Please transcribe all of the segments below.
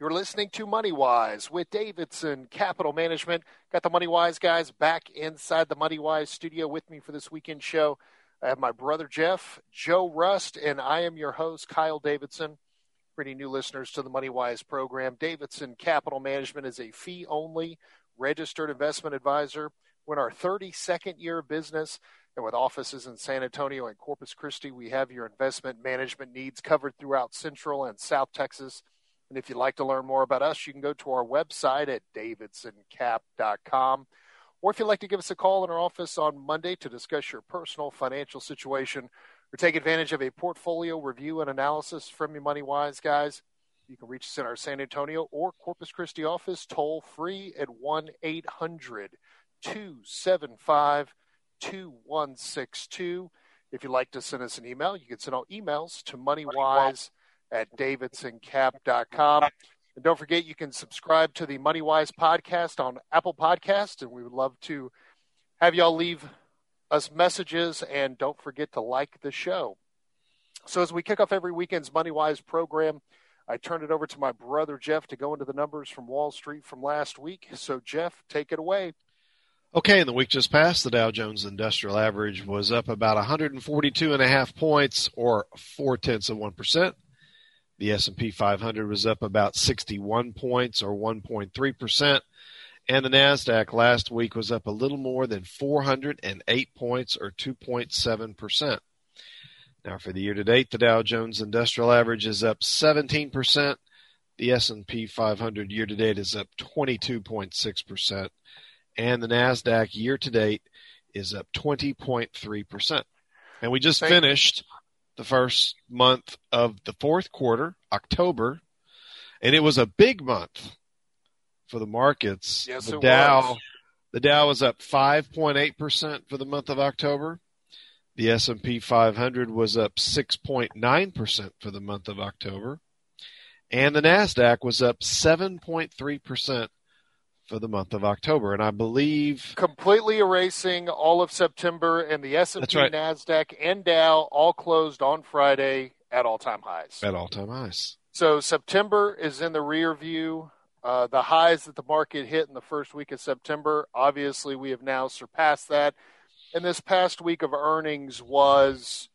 You're listening to Money Wise with Davidson Capital Management. Got the Money Wise guys back inside the Money Wise studio with me for this weekend show. I have my brother Jeff, Joe Rust, and I am your host, Kyle Davidson. Pretty new listeners to the Money Wise program. Davidson Capital Management is a fee only registered investment advisor. We're in our 32nd year of business, and with offices in San Antonio and Corpus Christi, we have your investment management needs covered throughout Central and South Texas. And if you'd like to learn more about us, you can go to our website at davidsoncap.com. Or if you'd like to give us a call in our office on Monday to discuss your personal financial situation or take advantage of a portfolio review and analysis from your Money Wise guys, you can reach us in our San Antonio or Corpus Christi office toll free at 1 800 275 2162. If you'd like to send us an email, you can send all emails to moneywise at davidsoncap.com. And don't forget, you can subscribe to the MoneyWise podcast on Apple Podcast, and we would love to have y'all leave us messages. And don't forget to like the show. So as we kick off every weekend's MoneyWise program, I turn it over to my brother Jeff to go into the numbers from Wall Street from last week. So Jeff, take it away. Okay, in the week just passed, the Dow Jones Industrial Average was up about 142 and a half points, or four tenths of one percent. The S&P 500 was up about 61 points or 1.3%. And the NASDAQ last week was up a little more than 408 points or 2.7%. Now for the year to date, the Dow Jones Industrial Average is up 17%. The S&P 500 year to date is up 22.6%. And the NASDAQ year to date is up 20.3%. And we just finished the first month of the fourth quarter, October, and it was a big month for the markets. Yes, the it Dow, was. the Dow was up 5.8% for the month of October. The S&P 500 was up 6.9% for the month of October. And the Nasdaq was up 7.3% for the month of October. And I believe completely erasing all of September, and the S and P, right. Nasdaq, and Dow all closed on Friday at all-time highs. at all-time highs. So September is in the rear view. Uh, the highs that the market hit in the first week of September, obviously, we have now surpassed that. And this past week of earnings was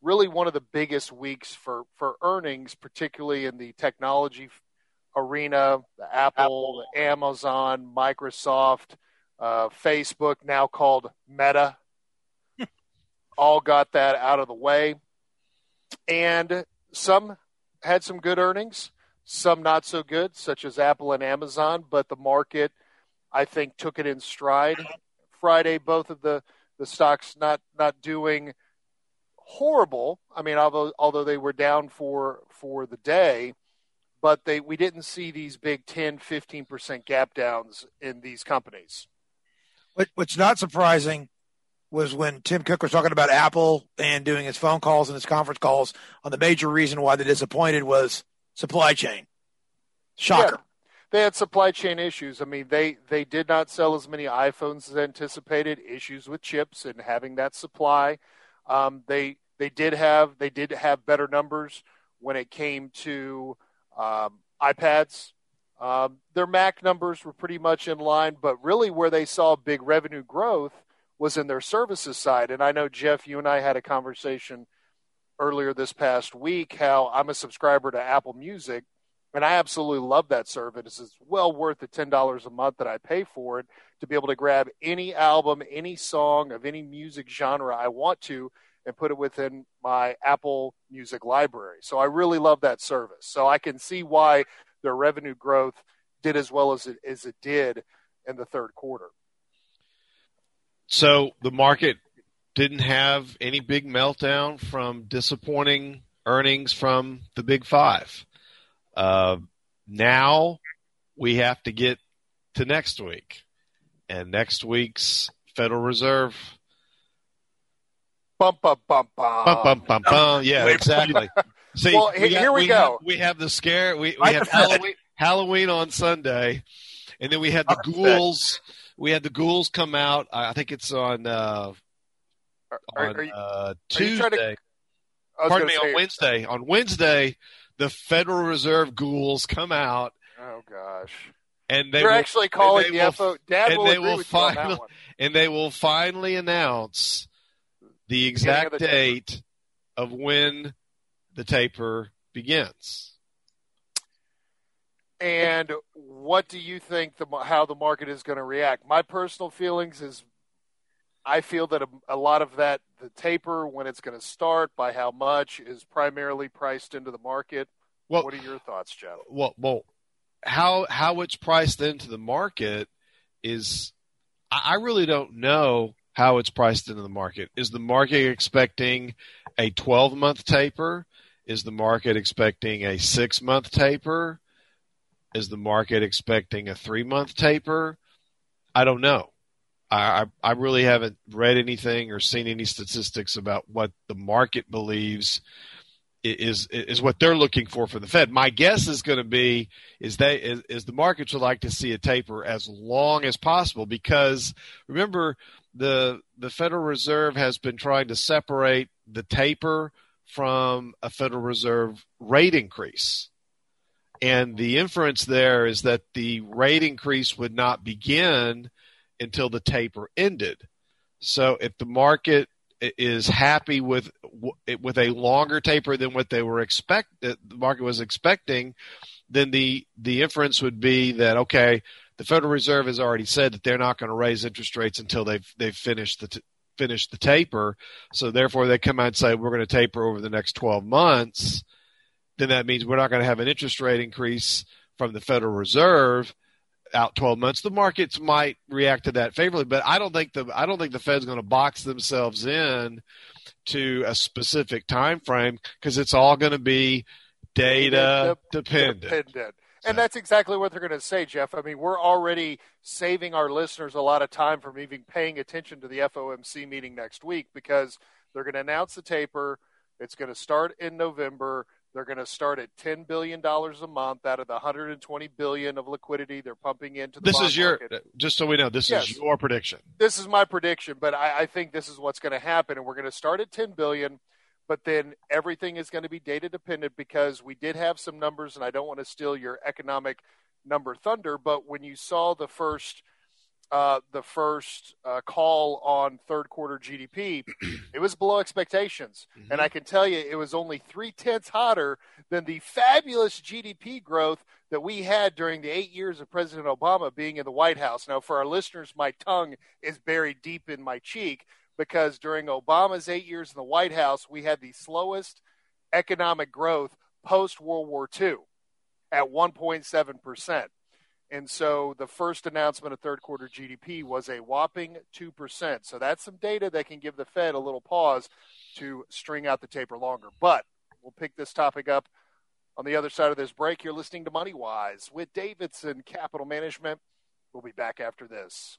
really one of the biggest weeks for, for earnings, particularly in the technology arena, the Apple, the Amazon, Microsoft, uh, Facebook, now called Meta, all got that out of the way. And some had some good earnings, some not so good, such as Apple and Amazon, but the market, I think, took it in stride. Friday, both of the, the stocks not, not doing horrible. I mean, although although they were down for for the day, but they we didn't see these big 10, 15% gap downs in these companies. What, what's not surprising was when Tim Cook was talking about Apple and doing his phone calls and his conference calls on the major reason why they're disappointed was supply chain. Shocker. Yeah. They had supply chain issues. I mean, they they did not sell as many iPhones as anticipated. Issues with chips and having that supply. Um, they they did have they did have better numbers when it came to um, iPads. Um, their Mac numbers were pretty much in line, but really where they saw big revenue growth was in their services side. And I know Jeff, you and I had a conversation earlier this past week how I'm a subscriber to Apple Music, and I absolutely love that service. It's well worth the ten dollars a month that I pay for it to be able to grab any album, any song of any music genre I want to and put it within my Apple Music library. So I really love that service. So I can see why their revenue growth did as well as it as it did in the third quarter. So the market didn't have any big meltdown from disappointing earnings from the big five. Uh, now we have to get to next week. and next week's Federal Reserve. Bum bum bum bum. Bum bum bum bum. Yeah, exactly. See, Well, he- got- here we have- go. we have the scare. We, we have. Halloween, Halloween on Sunday, and then we had the Like the Fed. ghouls. We had the ghouls come out. I think it's on uh, Are, are, on are you, uh, are trying to- Tuesday. Pardon me, on Wednesday. On Wednesday, the Federal Reserve ghouls come out, Oh gosh. and they You're actually calling the will- FO. Dad and will will with you on finally- that one. and they will finally announce the exact the date of when the taper begins. And what do you think the how the market is going to react? My personal feelings is, I feel that a, a lot of that the taper when it's going to start by how much is primarily priced into the market. Well, what are your thoughts, Jeff? well, well, how how it's priced into the market is, I I really don't know how it's priced into the market. Is the market expecting a 12 month taper? Is the market expecting a six month taper? Is the market expecting a three month taper? I don't know. I, I really haven't read anything or seen any statistics about what the market believes is is what they're looking for for the Fed. My guess is going to be is they is, is the markets would like to see a taper as long as possible because remember the the Federal Reserve has been trying to separate the taper from a Federal Reserve rate increase. And the inference there is that the rate increase would not begin until the taper ended. So if the market is happy with with a longer taper than what they were expect the market was expecting, then the the inference would be that okay, the Federal Reserve has already said that they're not going to raise interest rates until they've they've finished the t- finished the taper. So therefore, they come out and say we're going to taper over the next twelve months. Then that means we're not going to have an interest rate increase from the Federal Reserve out 12 months the markets might react to that favorably but i don't think the i don't think the fed's going to box themselves in to a specific time frame because it's all going to be data dependent Dependent. And that's exactly what they're going to say, Jeff. I mean, we're already saving our listeners a lot of time from even paying attention to the FOMC meeting next week because they're going to announce the taper. It's going to start in November. They're going to start at ten billion dollars a month out of the 120 billion of liquidity they're pumping into the this is your market. just so we know this Yes. is your prediction this is my prediction, but I, I think this is what's going to happen, and we're going to start at 10 billion, but then everything is going to be data dependent because we did have some numbers, and I don't want to steal your economic number thunder, but when you saw the first uh, the first uh, call on third quarter GDP, it was below expectations, and I can tell you it was only three tenths hotter than the fabulous GDP growth that we had during the eight years of President Obama being in the White House. Now, for our listeners, my tongue is buried deep in my cheek because during Obama's eight years in the White House, we had the slowest economic growth post World War II at 1.7%. And so the first announcement of third quarter GDP was a whopping 2%. So that's some data that can give the Fed a little pause to string out the taper longer. But we'll pick this topic up on the other side of this break. You're listening to MoneyWise with Davidson Capital Management. We'll be back after this.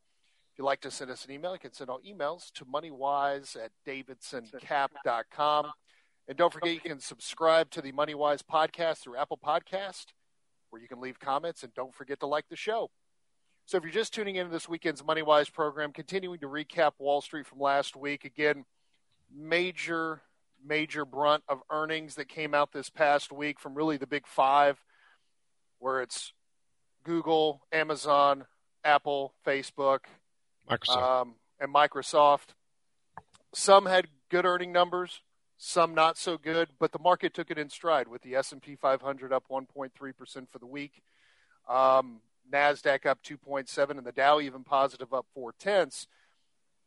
If you'd like to send us an email, you can send all emails to moneywise at davidsoncap.com. And don't forget, you can subscribe to the Moneywise podcast through Apple Podcast, where you can leave comments, and don't forget to like the show. So if you're just tuning into this weekend's Moneywise program, continuing to recap Wall Street from last week, again, major, major brunt of earnings that came out this past week from really the big five, where it's Google, Amazon, Apple, Facebook, Microsoft. um, and Microsoft. Some had good earning numbers, some not so good, but the market took it in stride with the S&P 500 up 1.3% for the week. Um, NASDAQ up 2.7 and the Dow even positive up four tenths.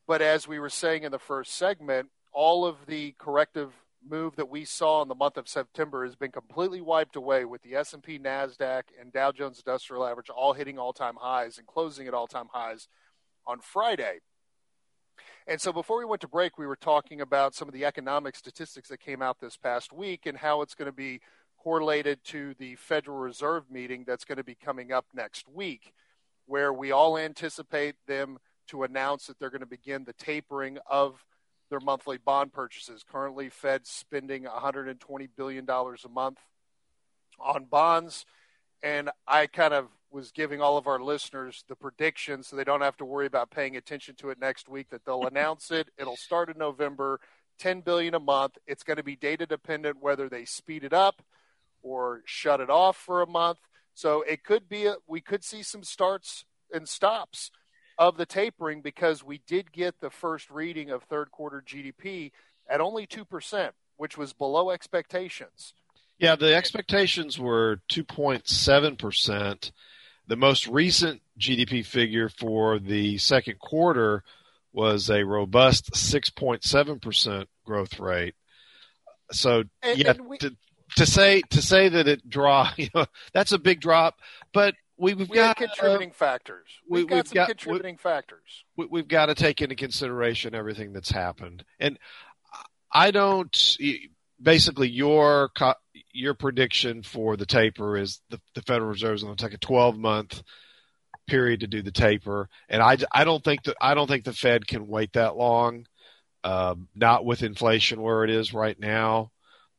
But as we were saying in the first segment, all of the corrective move that we saw in the month of September has been completely wiped away with the S&P, Nasdaq, and Dow Jones Industrial Average all hitting all-time highs and closing at all-time highs on Friday. And so before we went to break, we were talking about some of the economic statistics that came out this past week and how it's going to be correlated to the Federal Reserve meeting that's going to be coming up next week, where we all anticipate them to announce that they're going to begin the tapering of their monthly bond purchases. Currently, Fed's spending $120 billion a month on bonds. And I kind of was giving all of our listeners the prediction so they don't have to worry about paying attention to it next week that they'll announce it. It'll start in November, 10 billion a month. It's going to be data dependent whether they speed it up or shut it off for a month. So it could be a, we could see some starts and stops of the tapering because we did get the first reading of third quarter GDP at only 2%, which was below expectations. Yeah, the expectations were 2.7%. The most recent GDP figure for the second quarter was a robust 6.7% growth rate. So, and, yeah, and we, to, to say to say that it draw, you know, that's a big drop, but we, have we got contributing uh, factors. We've we, got some got, contributing we, factors. We, have got to take into consideration everything that's happened, and I don't. Basically, your your prediction for the taper is the, the Federal Reserve is going to take a 12 month period to do the taper, and I, I don't think that I don't think the Fed can wait that long. Um, not with inflation where it is right now.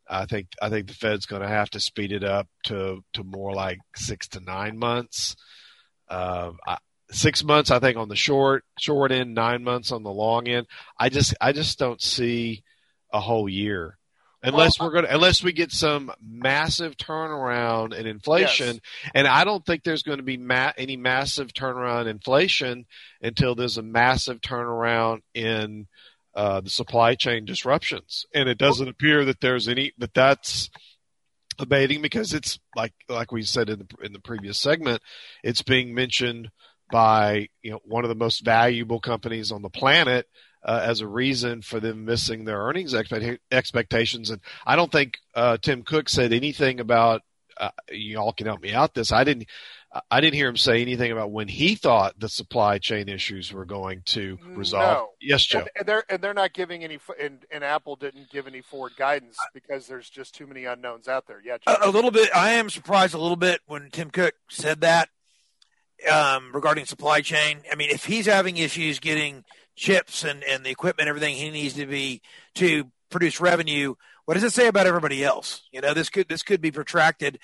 I think I think the Fed's going to have to speed it up to to more like six to nine months. Uh, I, six months, I think, on the short short end, nine months on the long end. I just I just don't see a whole year unless we're going to unless we get some massive turnaround in inflation yes. and i don't think there's going to be ma- any massive turnaround in inflation until there's a massive turnaround in uh, the supply chain disruptions, and it doesn't appear that there's any that that's abating because it's like like we said in the in the previous segment, it's being mentioned by you know one of the most valuable companies on the planet uh, as a reason for them missing their earnings expect- expectations. And I don't think uh, Tim Cook said anything about. Uh, you all can help me out. This I didn't. I didn't hear him say anything about when he thought the supply chain issues were going to resolve. No. Yes, Joe. And, and, they're and they're not giving any, and, and Apple didn't give any forward guidance because there's just too many unknowns out there. Yeah, a, a, little bit. I am surprised a little bit when Tim Cook said that um, regarding supply chain. I mean, if he's having issues getting chips and and the equipment, everything he needs to be to produce revenue, what does it say about everybody else? You know, this could this could be protracted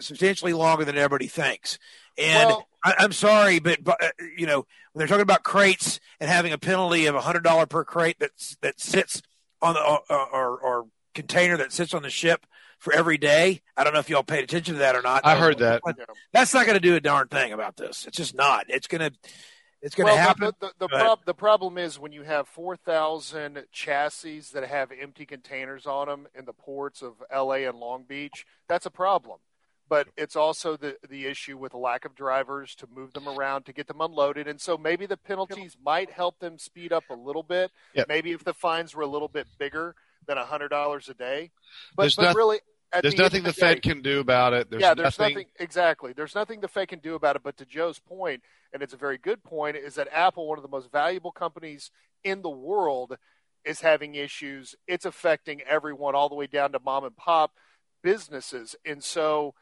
substantially longer than everybody thinks. And well, I, am sorry, but, but uh, you know when they're talking about crates and having a penalty of a hundred dollar per crate that that sits on the or, or, or container that sits on the ship for every day. I don't know if y'all paid attention to that or not. I heard that. That's not going to do a darn thing about this. It's just not. It's going to. It's going to well, happen. The, the, the, prob- the, problem is when you have 4,000 chassis that have empty containers on them in the ports of LA and Long Beach, that's a problem. But it's also the the issue with a lack of drivers to move them around to get them unloaded. And so maybe the penalties might help them speed up a little bit. Yep. maybe if the fines were a little bit bigger than a hundred dollars a day. But, there's but not, really there's the nothing the, the fed can do about it. There's yeah there's nothing... nothing exactly. There's nothing the fed can do about it but to joe's point and it's a very good point is that apple one of the most valuable companies in the world is having issues. It's affecting everyone all the way down to mom and pop businesses. And so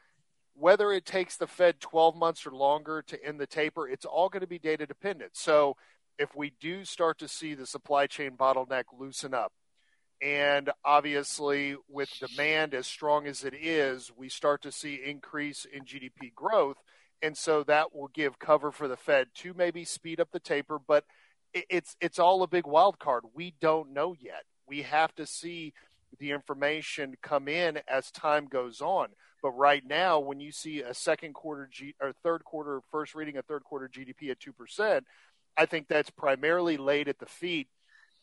whether it takes the Fed 12 months or longer to end the taper, it's all going to be data dependent. So if we do start to see the supply chain bottleneck loosen up, and obviously with demand as strong as it is, we start to see increase in GDP growth. And so that will give cover for the Fed to maybe speed up the taper, but it's it's all a big wild card. We don't know yet. We have to see the information come in as time goes on. But right now, when you see a second quarter G or third quarter, first reading a third quarter GDP at 2%, I think that's primarily laid at the feet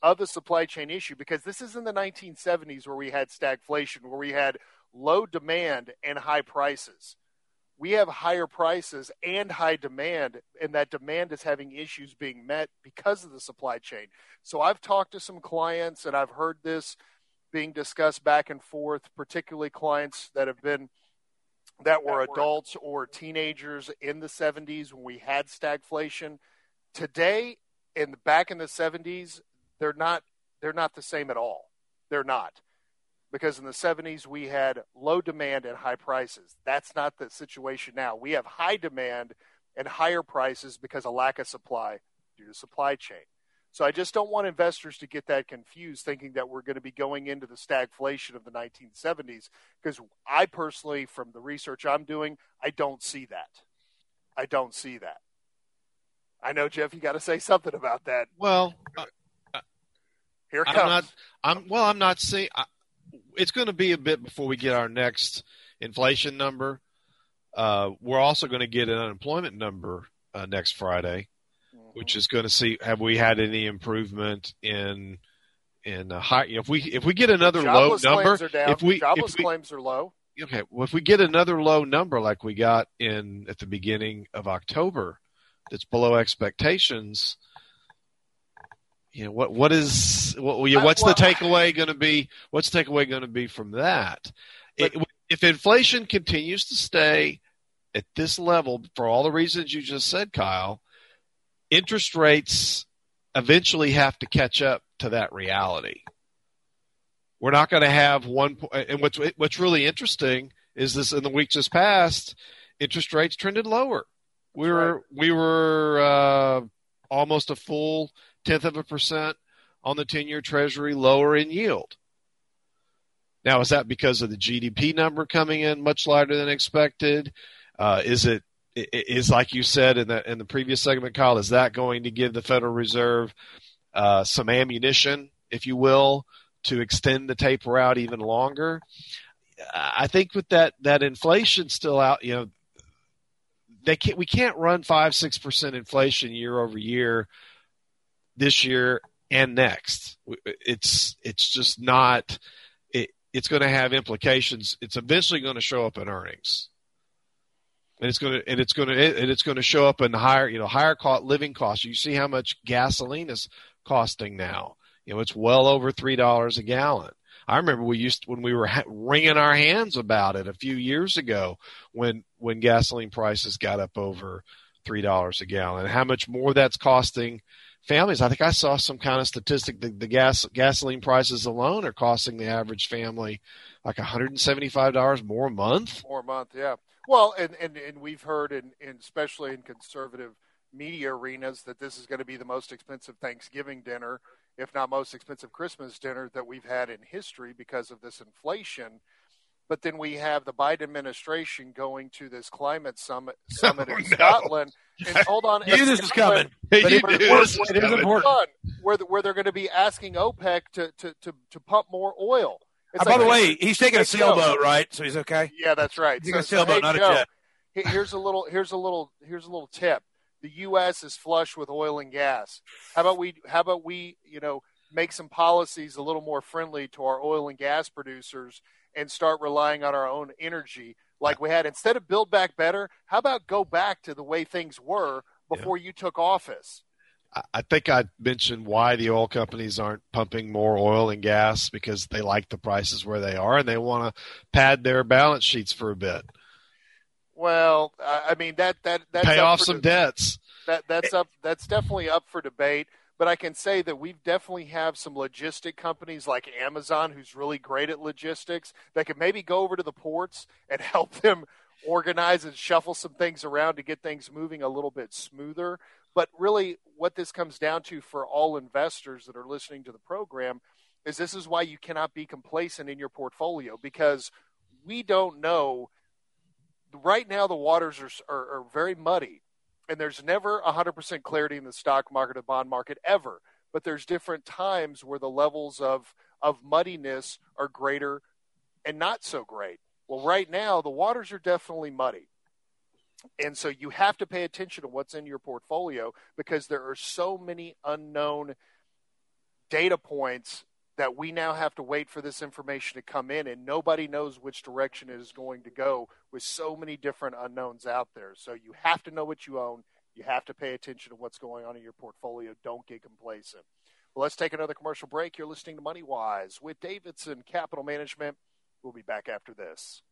of the supply chain issue because this is in the 1970s where we had stagflation, where we had low demand and high prices. we have higher prices and high demand, and that demand is having issues being met because of the supply chain. So I've talked to some clients and I've heard this being discussed back and forth, particularly clients that have been that were adults or teenagers in the 70s when we had stagflation. Today, in back in the 70s, they're not they're not the same at all. They're not. Because in the 70s we had low demand and high prices. That's not the situation now. We have high demand and higher prices because of lack of supply due to supply chain. So I just don't want investors to get that confused thinking that we're going to be going into the stagflation of the 1970s because I personally from the research I'm doing, I don't see that. I don't see that. I know Jeff you got to say something about that. Well, uh, uh, here I'm not I'm well I'm not seeing it's going to be a bit before we get our next inflation number. Uh, we're also going to get an unemployment number uh, next Friday which is going to see have we had any improvement in in high. You know, if we if we get another Jobless low number, claims are down. if we Jobless if we, claims are low. okay, well, if we get another low number like we got in at the beginning of October, that's below expectations. You know what? What is what? What's the takeaway going to be? What's the takeaway going to be from that? It- if inflation continues to stay at this level for all the reasons you just said, Kyle, interest rates eventually have to catch up to that reality. We're not going to have one. And what's what's really interesting is this: in the week just passed, interest rates trended lower. We were we were uh, almost a full tenth of a percent on the ten-year Treasury, lower in yield. Now, is that because of the GDP number coming in much lighter than expected? Uh, is it is like you said in the in the previous segment, Kyle? Is that going to give the Federal Reserve uh, some ammunition, if you will, to extend the taper out even longer? I think with that that inflation still out, you know, they can't we can't run five six percent inflation year over year this year and next. It's it's just not. It, it's going to have implications. It's eventually going to show up in earnings, and it's going to and it's going to and it's going to show up in higher you know higher cost living costs. You see how much gasoline is costing now. You know it's well over three dollars a gallon. I remember we used when we were ha- wringing our hands about it a few years ago when when gasoline prices got up over three dollars a gallon. How much more that's costing families? I think I saw some kind of statistic that the gas gasoline prices alone are costing the average family like one hundred and seventy five dollars more a month. More a month, yeah. Well, and, and, and we've heard, in, in, especially in conservative media arenas, that this is going to be the most expensive Thanksgiving dinner, if not most expensive Christmas dinner that we've had in history because of this inflation. But then we have the Biden administration going to this climate summit summit Oh, in no. Scotland. And hold on, You this Scotland, coming. But You knew this was it is coming. important. Done, where the, where they're going to be asking OPEC to, to, to, to pump more oil. It's Uh, by like, the way, he's taking a Joe. sailboat, right? So he's okay. Yeah, that's right. He's taking a So- so, sailboat, hey, not a jet. Here's a little. Here's a little. Here's a little tip. The U.S. is flush with oil and gas. How about we? How about we? You know, make some policies a little more friendly to our oil and gas producers and start relying on our own energy like we had. Instead of build back better, how about go back to the way things were before you took office? I- think I mentioned why the oil companies aren't pumping more oil and gas because they like the prices where they are and they want to pad their balance sheets for a bit, Well, I mean that that that's pay off some de- debts. that that's up that's definitely up for debate but i can say that we've definitely have some logistic companies like amazon who's really great at logistics that could maybe go over to the ports and help them organize and shuffle some things around to get things moving a little bit smoother. But really what this comes down to for all investors that are listening to the program is this is why you cannot be complacent in your portfolio because we don't know. Right now the waters are, are, are very muddy and there's never 100% clarity in the stock market or bond market ever but there's different times where the levels of of muddiness are greater and not so great. Well right now the waters are definitely muddy. And so you have to pay attention to what's in your portfolio because there are so many unknown data points that we now have to wait for this information to come in, and nobody knows which direction it is going to go with so many different unknowns out there. So you have to know what you own. You have to pay attention to what's going on in your portfolio. Don't get complacent. Well, let's take another commercial break. You're listening to Money Wise with Davidson Capital Management. We'll be back after this.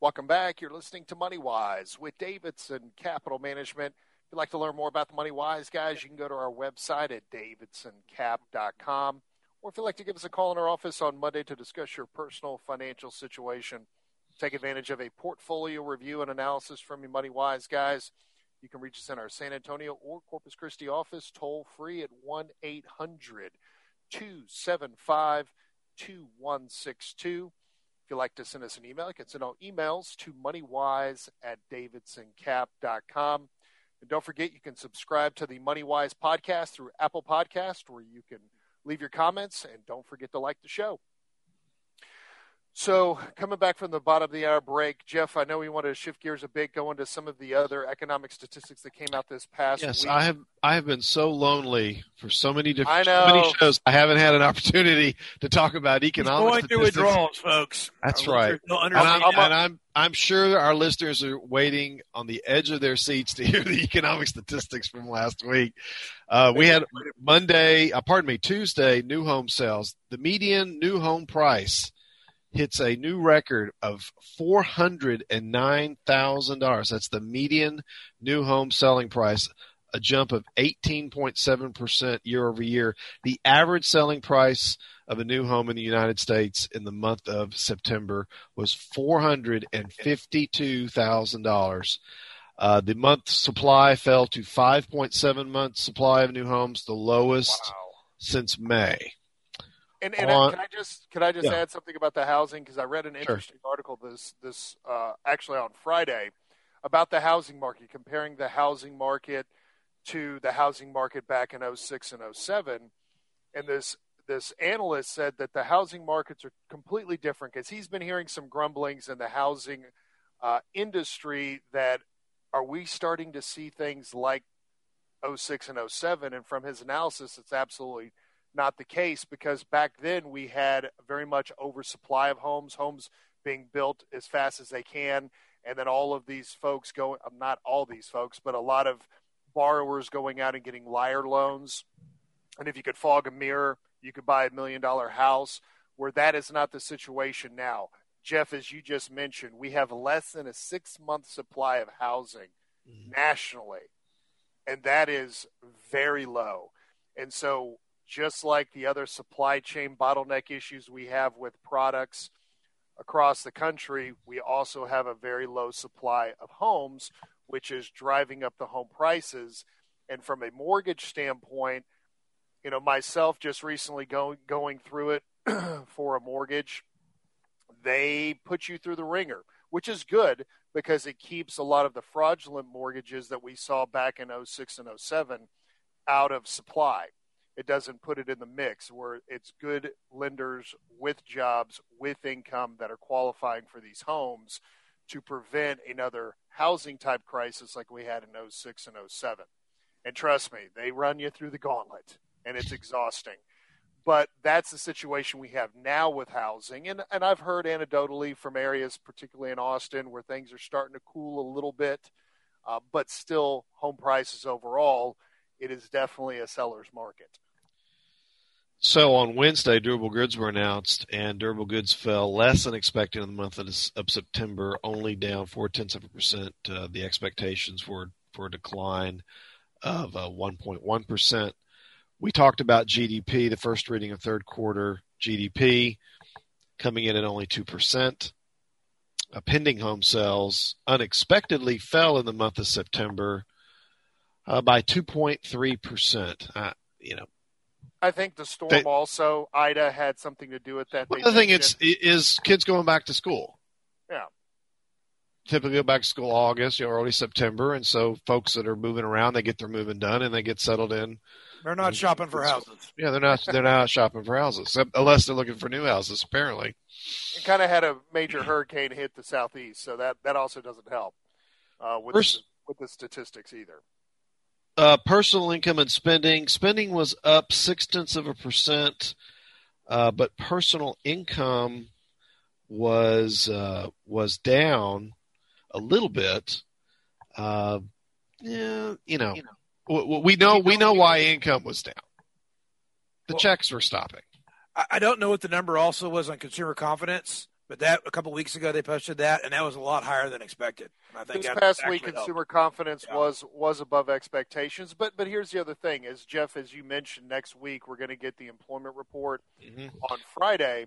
Welcome back. You're listening to Money Wise with Davidson Capital Management. If you'd like to learn more about the Money Wise guys, you can go to our website at davidsoncap.com. Or if you'd like to give us a call in our office on Monday to discuss your personal financial situation, take advantage of a portfolio review and analysis from your Money Wise guys you can reach us in our San Antonio or Corpus Christi office toll free at 1 800 275 2162. If you'd like to send us an email, you can send out emails to moneywise at davidsoncap.com. And don't forget, you can subscribe to the MoneyWise podcast through Apple Podcast, where you can leave your comments. And don't forget to like the show. So, coming back from the bottom of the hour break, Jeff, I know we wanted to shift gears a bit, go into some of the other economic statistics that came out this past yes, week. I have I have been so lonely for so many different I so many know. shows. I haven't had an opportunity to talk about He's economic going through statistics. withdrawals, folks. That's Our right. listeners And I'm. I'm- and I'm I'm sure our listeners are waiting on the edge of their seats to hear the economic statistics from last week. Uh, we had Monday, uh, pardon me, Tuesday, new home sales. The median new home price hits a new record of four hundred and nine thousand dollars. That's the median new home selling price, a jump of eighteen point seven percent year over year. The average selling price of a new home in the United States in the month of September was four hundred and fifty-two thousand dollars. Uh, the month supply fell to 5.7 months supply of new homes, the lowest Wow. since May. And, and On- can I just can I just Yeah. add something about the housing because I read an Sure. interesting article this this uh, actually on Friday about the housing market comparing the housing market to the housing market back in 06 and 07 and this this analyst said that the housing markets are completely different because he's been hearing some grumblings in the housing uh, industry that are we starting to see things like 06 and 07 and from his analysis it's absolutely not the case because back then we had very much oversupply of homes, homes being built as fast as they can, and then all of these folks going, um, not all these folks, but a lot of borrowers going out and getting liar loans. And if you could fog a mirror, you could buy a million dollar house, where that is not the situation now. Jeff, as you just mentioned, we have less than a six month supply of housing mm-hmm. nationally, and that is very low. And so just like the other supply chain bottleneck issues we have with products across the country, we also have a very low supply of homes, which is driving up the home prices. And from a mortgage standpoint, you know, myself just recently going going through it for a mortgage, they put you through the ringer, which is good because it keeps a lot of the fraudulent mortgages that we saw back in 06 and 07 out of supply it doesn't put it in the mix where it's good lenders with jobs with income that are qualifying for these homes to prevent another housing type crisis like we had in 06 and 07 and trust me they run you through the gauntlet and it's exhausting. But that's the situation we have now with housing. And, and i've heard anecdotally from areas particularly in austin where things are starting to cool a little bit uh, but still home prices overall it is definitely a seller's market So on Wednesday, durable goods were announced, and durable goods fell less than expected in the month of, September, only down four tenths of a percent. Uh, the expectations were for a decline of uh, 1.1 percent. We talked about GDP, the first reading of third quarter GDP, coming in at only two percent. Uh, pending home sales unexpectedly fell in the month of September uh, by 2.3 percent. Uh, You know, I think the storm They- also Ida had something to do with that. Well, They the thing is, is kids going back to school. Yeah. Typically go back to school August, you know, early September, and so folks that are moving around, they get their moving done and they get settled in. They're not shopping for houses. Yeah, they're not they're not shopping for houses unless they're looking for new houses. Apparently, it kind of had a major hurricane hit the southeast, so that that also doesn't help uh, with First- the, with the statistics either. Uh, personal income and spending. Spending was up six tenths of a percent. uh, but personal income was uh, was down a little bit. Uh, yeah, you know, you know, we know we know why income was down. The well, checks were stopping. I don't know what the number also was on consumer confidence, but that a couple weeks ago they posted that, and that was a lot higher than expected. I think this past week, consumer helped. confidence yeah. was was above expectations. But but here's the other thing: as Jeff, as you mentioned, next week we're going to get the employment report mm-hmm. on Friday,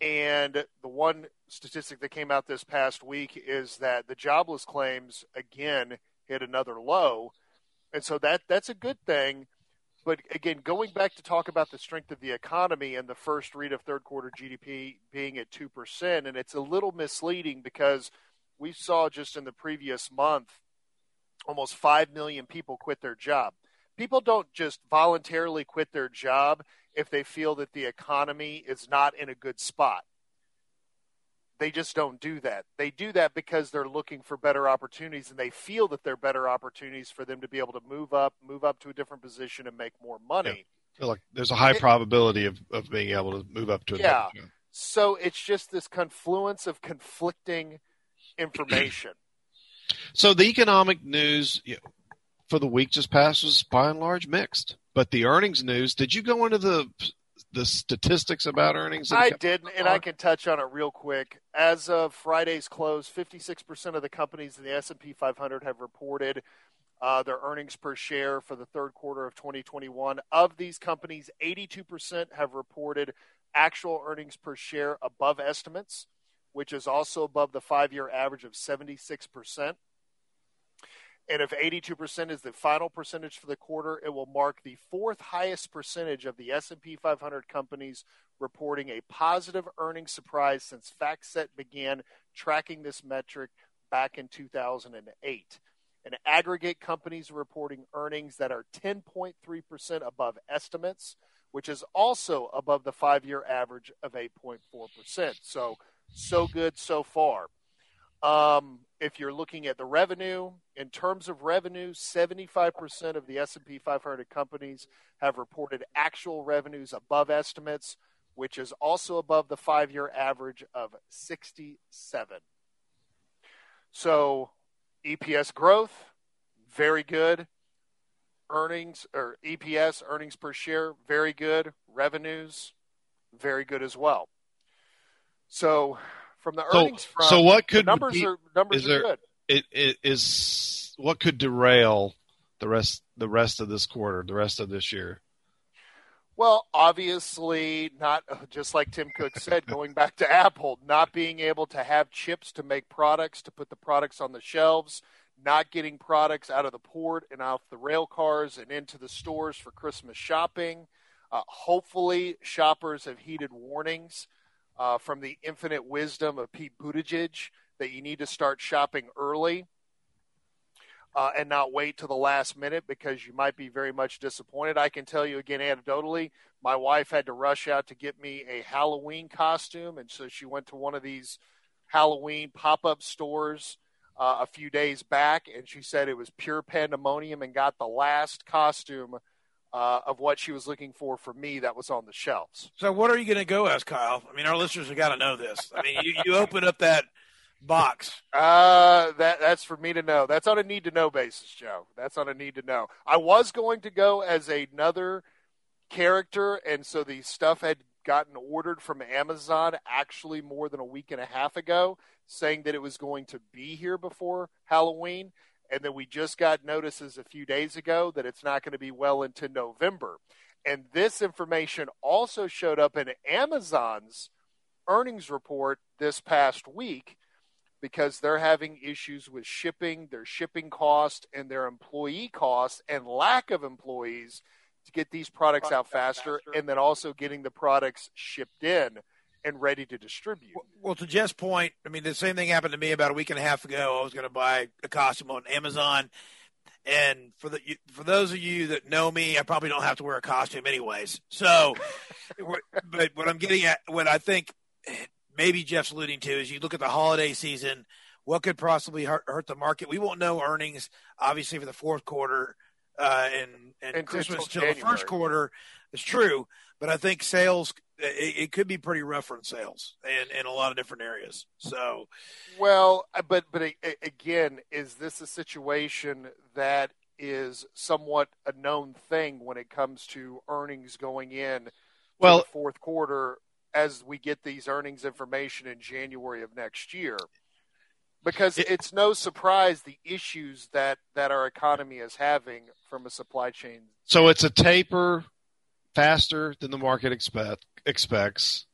and the one statistic that came out this past week is that the jobless claims again hit another low, and so that that's a good thing. But again, going back to talk about the strength of the economy and the first read of third quarter GDP being at 2%, and it's a little misleading because we saw just in the previous month almost 5 million people quit their job. People don't just voluntarily quit their job if they feel that the economy is not in a good spot. They just don't do that. They do that because they're looking for better opportunities and they feel that they're better opportunities for them to be able to move up, move up to a different position and make more money. Yeah. like there's a high it, probability of, of being able to move up to a yeah. So it's just this confluence of conflicting information. so the economic news you know, for the week just passed was by and large mixed. But the earnings news, did you go into the the statistics about earnings? I didn't, and I can touch on it real quick. As of Friday's close, 56% of the companies in the S&P 500 have reported uh, their earnings per share for the third quarter of 2021. Of these companies, 82% have reported actual earnings per share above estimates, which is also above the five-year average of 76%. And if 82% is the final percentage for the quarter, it will mark the fourth highest percentage of the S&P 500 companies reporting a positive earnings surprise since FactSet began tracking this metric back in 2008. And aggregate companies reporting earnings that are 10.3% above estimates, which is also above the five-year average of 8.4%. So, so good so far. Um, if you're looking at the revenue, in terms of revenue, 75% of the S&P 500 companies have reported actual revenues above estimates, which is also above the five-year average of 67. So, EPS growth, very good. Earnings or EPS, earnings per share, very good. Revenues, very good as well. So, from the earnings so, front. So what could numbers be, are numbers are there, good. It, it is what could derail the rest the rest of this quarter, the rest of this year. Well, obviously, not just like Tim Cook said, going back to Apple, not being able to have chips to make products, to put the products on the shelves, not getting products out of the port and off the rail cars and into the stores for Christmas shopping. Uh, hopefully, shoppers have heeded warnings uh, from the infinite wisdom of Pete Buttigieg that you need to start shopping early uh, and not wait to the last minute because you might be very much disappointed. I can tell you again anecdotally, my wife had to rush out to get me a Halloween costume, and so she went to one of these Halloween pop up stores. Uh, a few days back, and she said it was pure pandemonium and got the last costume uh, of what she was looking for for me that was on the shelves. So, what are you going to go as, Kyle? I mean, our listeners have got to know this. I mean, you, you open up that box. Uh, that that's for me to know. That's on a need to know basis, Joe. That's on a need to know. I was going to go as another character, and so the stuff had gotten ordered from Amazon actually more than a week and a half ago, saying that it was going to be here before Halloween and then we just got notices a few days ago that it's not going to be well into November. And this information also showed up in Amazon's earnings report this past week because they're having issues with shipping, their shipping cost, and their employee costs, and lack of employees to get these products out faster, faster, and then also getting the products shipped in and ready to distribute. Well, to Jeff's point, I mean, the same thing happened to me about a week and a half ago. I was going to buy a costume on Amazon. And for the for those of you that know me, I probably don't have to wear a costume anyways. So, but what I'm getting at, what I think maybe Jeff's alluding to is you look at the holiday season. What could possibly hurt, hurt the market? We won't know earnings obviously for the fourth quarter uh, and and, and Christmas till the first quarter. It's true, but I think sales it, it, could be pretty rough on sales in, in a lot of different areas. So, well, uh, but but again, is this a situation that is somewhat a known thing when it comes to earnings going in? Well, fourth quarter as we get these earnings information in January of next year. Because it, it's no surprise the issues that, that our economy is having from a supply chain. So it's a taper faster than the market expect, expects,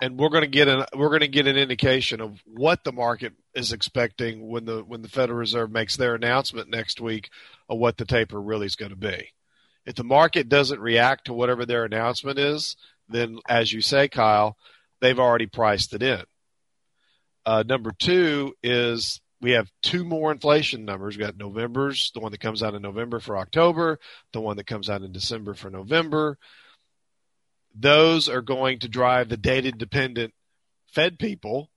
and we're going to get an we're going to get an indication of what the market is expecting when the when the Federal Reserve makes their announcement next week of what the taper really is going to be. If the market doesn't react to whatever their announcement is, then as you say, Kyle, they've already priced it in. Uh, number two is we have two more inflation numbers. We got November's, the one that comes out in November for October, the one that comes out in December for November. Those are going to drive the data dependent Fed people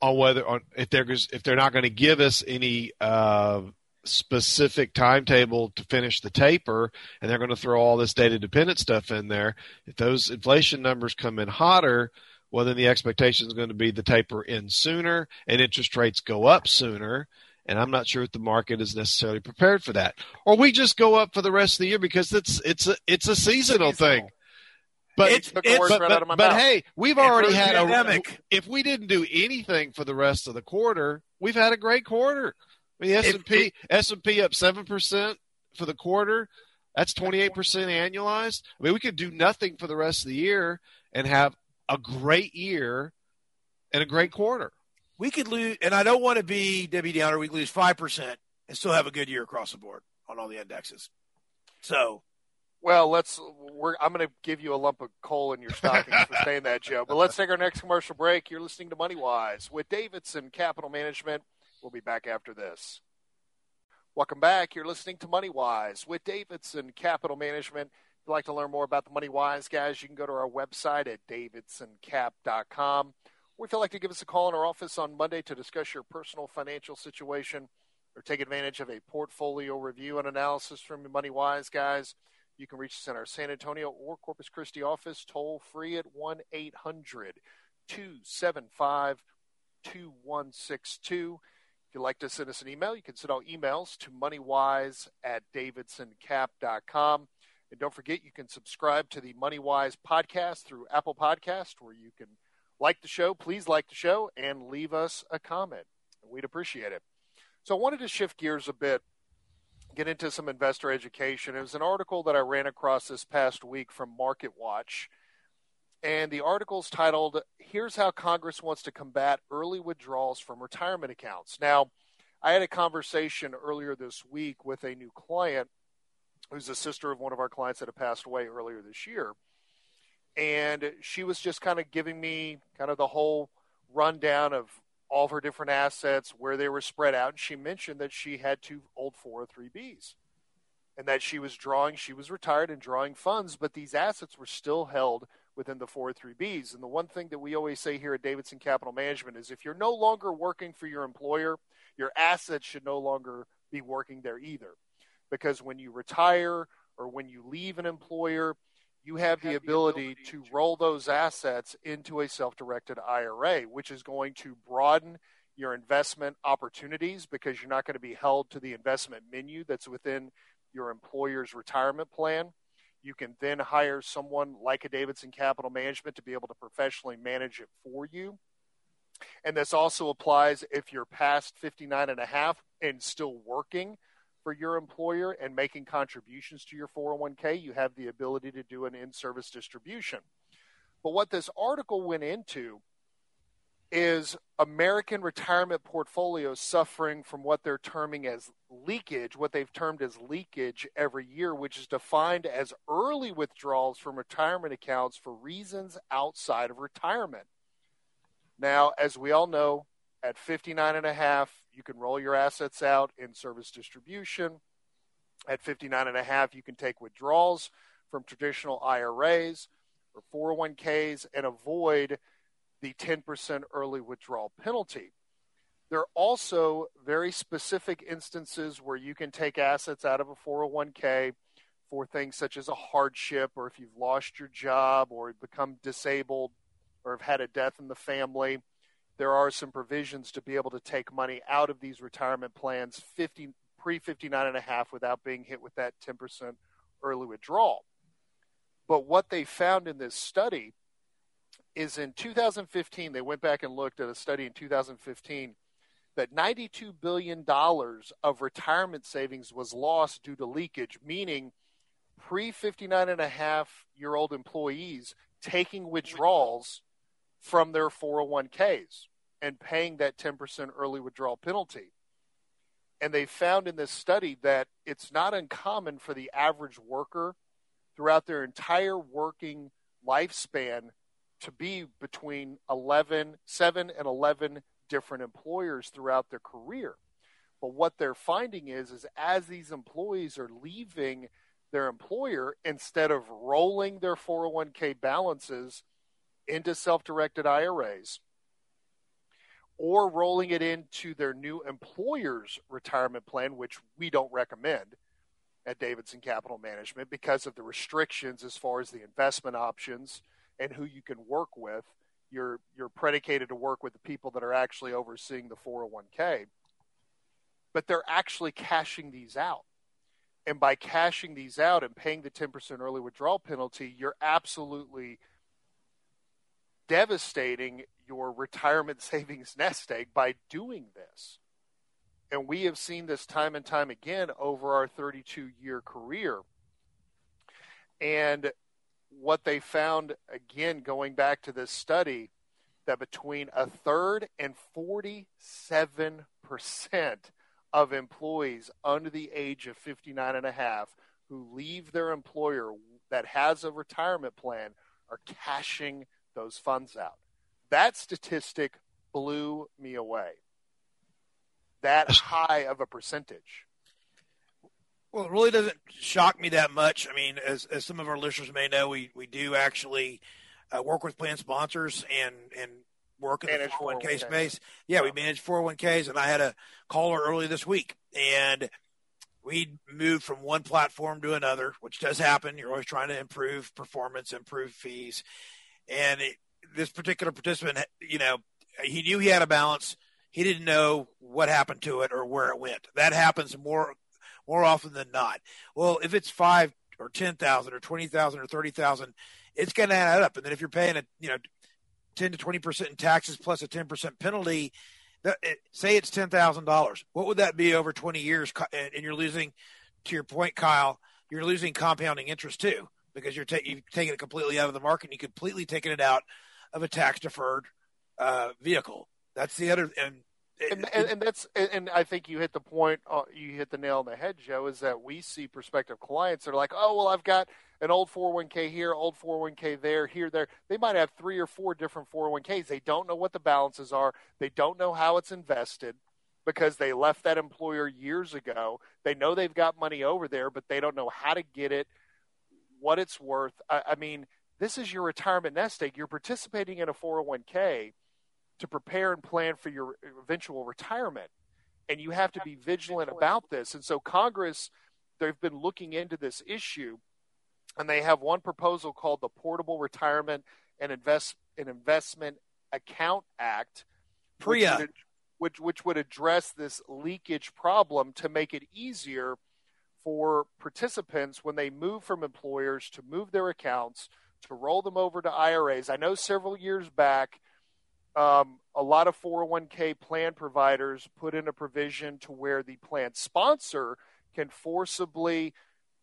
on whether on if they're if they're not going to give us any uh, specific timetable to finish the taper, and they're going to throw all this data dependent stuff in there. If those inflation numbers come in hotter, well, then the expectation is going to be the taper ends sooner and interest rates go up sooner. And I'm not sure if the market is necessarily prepared for that, or we just go up for the rest of the year because it's it's a it's a seasonal, seasonal. thing. But, it's, it's, but, but, but hey, we've already had a. If we didn't do anything for the rest of the quarter, we've had a great quarter. I mean, S and P S and P up seven percent for the quarter. That's twenty eight percent annualized. I mean, we could do nothing for the rest of the year and have a great year and a great quarter. We could lose, and I don't want to be Debbie Downer. We could lose five percent and still have a good year across the board on all the indexes. So, well, let's. We're, I'm going to give you a lump of coal in your stocking for saying that, Joe. But let's take our next commercial break. You're listening to Money Wise with Davidson Capital Management. We'll be back after this. Welcome back. You're listening to Money Wise with Davidson Capital Management. Like to learn more about the Money Wise guys, you can go to our website at davidsoncap.com. Or if you'd like to give us a call in our office on Monday to discuss your personal financial situation or take advantage of a portfolio review and analysis from the Money Wise guys, you can reach us in our San Antonio or Corpus Christi office toll free at 1 800 275 2162. If you'd like to send us an email, you can send out emails to moneywise at davidsoncap.com. And don't forget, you can subscribe to the MoneyWise podcast through Apple Podcast, where you can like the show, please like the show, and leave us a comment. We'd appreciate it. So I wanted to shift gears a bit, get into some investor education. It was an article that I ran across this past week from Market Watch and the article's titled Here's How Congress Wants to Combat Early Withdrawals from Retirement Accounts. Now, I had a conversation earlier this week with a new client who's a sister of one of our clients that had passed away earlier this year. And she was just kind of giving me kind of the whole rundown of all of her different assets, where they were spread out. And she mentioned that she had two old 403Bs and that she was drawing, she was retired and drawing funds, but these assets were still held within the 403Bs. And the one thing that we always say here at Davidson Capital Management is if you're no longer working for your employer, your assets should no longer be working there either. Because when you retire or when you leave an employer, you have, the, ability to roll those assets into a self directed IRA, which is going to broaden your investment opportunities because you're not going to be held to the investment menu that's within your employer's retirement plan. You can then hire someone like a Davidson Capital Management to be able to professionally manage it for you. And this also applies if you're past 59 and a half and still working for your employer and making contributions to your 401k, you have the ability to do an in service distribution. But what this article went into is American retirement portfolios suffering from what they're terming as leakage, what they've termed as leakage every year, which is defined as early withdrawals from retirement accounts for reasons outside of retirement. Now, as we all know, at 59 and a half, you can roll your assets out in service distribution. At 59 and a half, you can take withdrawals from traditional IRAs or 401ks and avoid the 10% early withdrawal penalty. There are also very specific instances where you can take assets out of a 401k for things such as a hardship or if you've lost your job or become disabled or have had a death in the family. There are some provisions to be able to take money out of these retirement plans 50 pre 59 and a half without being hit with that 10% early withdrawal. But what they found in this study is in 2015 they went back and looked at a study in 2015 that 92 billion dollars of retirement savings was lost due to leakage meaning pre 59 and a half year old employees taking withdrawals from their 401ks and paying that 10% early withdrawal penalty. And they found in this study that it's not uncommon for the average worker throughout their entire working lifespan to be between 11, 7 and 11 different employers throughout their career. But what they're finding is, is as these employees are leaving their employer, instead of rolling their 401k balances into self directed IRAs or rolling it into their new employer's retirement plan, which we don't recommend at Davidson Capital Management because of the restrictions as far as the investment options and who you can work with. You're you're predicated to work with the people that are actually overseeing the 401k. But they're actually cashing these out. And by cashing these out and paying the 10% early withdrawal penalty, you're absolutely devastating your retirement savings nest egg by doing this. And we have seen this time and time again over our 32 year career. And what they found, again, going back to this study, that between a third and 47% of employees under the age of 59 and a half who leave their employer that has a retirement plan are cashing those funds out. That statistic blew me away. That high of a percentage. Well, it really doesn't shock me that much. I mean, as, as some of our listeners may know, we, we do actually uh, work with plan sponsors and, and work in manage the 401k 401k. space. Yeah, we manage 401ks, and I had a caller early this week, and we moved from one platform to another, which does happen. You're always trying to improve performance, improve fees, and it, this particular participant, you know, he knew he had a balance. He didn't know what happened to it or where it went. That happens more more often than not. Well, if it's five or ten thousand or twenty thousand or thirty thousand, it's going to add up. And then if you're paying a you know ten to twenty percent in taxes plus a ten percent penalty, that, eh, say it's ten thousand dollars. What would that be over twenty years? And you're losing, to your point, Kyle, you're losing compounding interest too because you're ta- you've taken it completely out of the market and you completely taken it out of a tax deferred uh, vehicle. That's the other and. And, and, and that's and I think you hit the point. Uh, you hit the nail on the head, Joe. Is that we see prospective clients that are like, oh well, I've got an old 401k here, old 401k there, here, there. They might have three or four different 401ks. They don't know what the balances are. They don't know how it's invested because they left that employer years ago. They know they've got money over there, but they don't know how to get it what it's worth. I, I mean, this is your retirement nest egg. You're participating in a 401k to prepare and plan for your eventual retirement. And you have to be vigilant about this. And so Congress, they've been looking into this issue, and they have one proposal called the Portable Retirement and Invest and Investment Account Act, which would, which, which would address this leakage problem to make it easier for participants when they move from employers to move their accounts to roll them over to IRAs. I know several years back, um, a lot of 401k plan providers put in a provision to where the plan sponsor can forcibly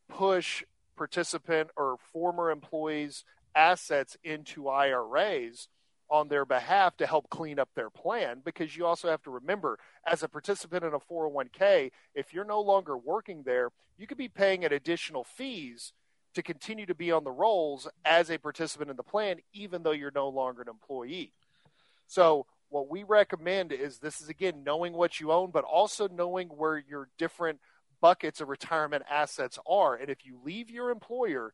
push participant or former employees' assets into IRAs on their behalf to help clean up their plan because you also have to remember as a participant in a 401k if you're no longer working there you could be paying an additional fees to continue to be on the rolls as a participant in the plan even though you're no longer an employee. So what we recommend is this is again knowing what you own but also knowing where your different buckets of retirement assets are. And if you leave your employer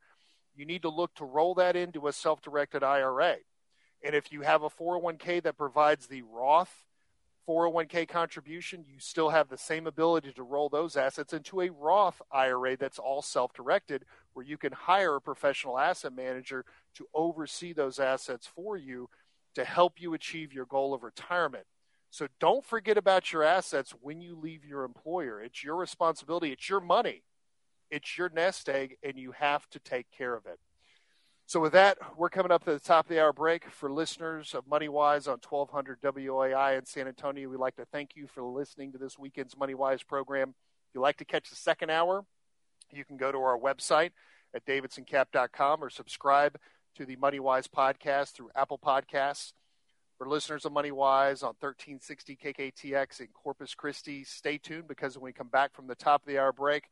you need to look to roll that into a self-directed IRA and if you have a 401k that provides the Roth 401k contribution, you still have the same ability to roll those assets into a Roth IRA that's all self directed, where you can hire a professional asset manager to oversee those assets for you to help you achieve your goal of retirement. So don't forget about your assets when you leave your employer. It's your responsibility, it's your money, it's your nest egg, and you have to take care of it. So, with that, we're coming up to the top of the hour break. For listeners of MoneyWise on 1200 WOAI in San Antonio, we'd like to thank you for listening to this weekend's MoneyWise program. If you'd like to catch the second hour, you can go to our website at davidsoncap.com or subscribe to the MoneyWise podcast through Apple Podcasts. For listeners of MoneyWise on 1360 KKTX in Corpus Christi, stay tuned because when we come back from the top of the hour break,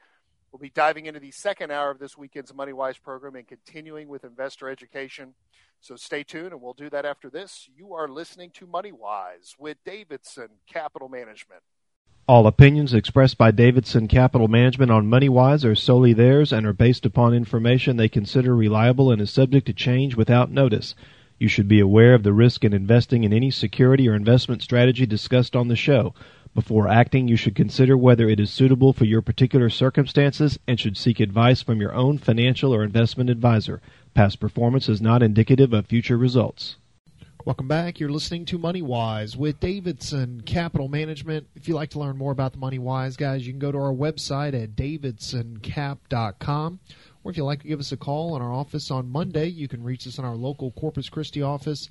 We'll be diving into the second hour of this weekend's Money Wise program and continuing with investor education. So stay tuned, and we'll do that after this. You are listening to Money Wise with Davidson Capital Management. All opinions expressed by Davidson Capital Management on MoneyWise are solely theirs and are based upon information they consider reliable and is subject to change without notice. You should be aware of the risk in investing in any security or investment strategy discussed on the show. Before acting, you should consider whether it is suitable for your particular circumstances and should seek advice from your own financial or investment advisor. Past performance is not indicative of future results. Welcome back. You're listening to Money Wise with Davidson Capital Management. If you'd like to learn more about the Money Wise guys, you can go to our website at davidsoncap.com. Or if you'd like to give us a call in our office on Monday, you can reach us in our local Corpus Christi office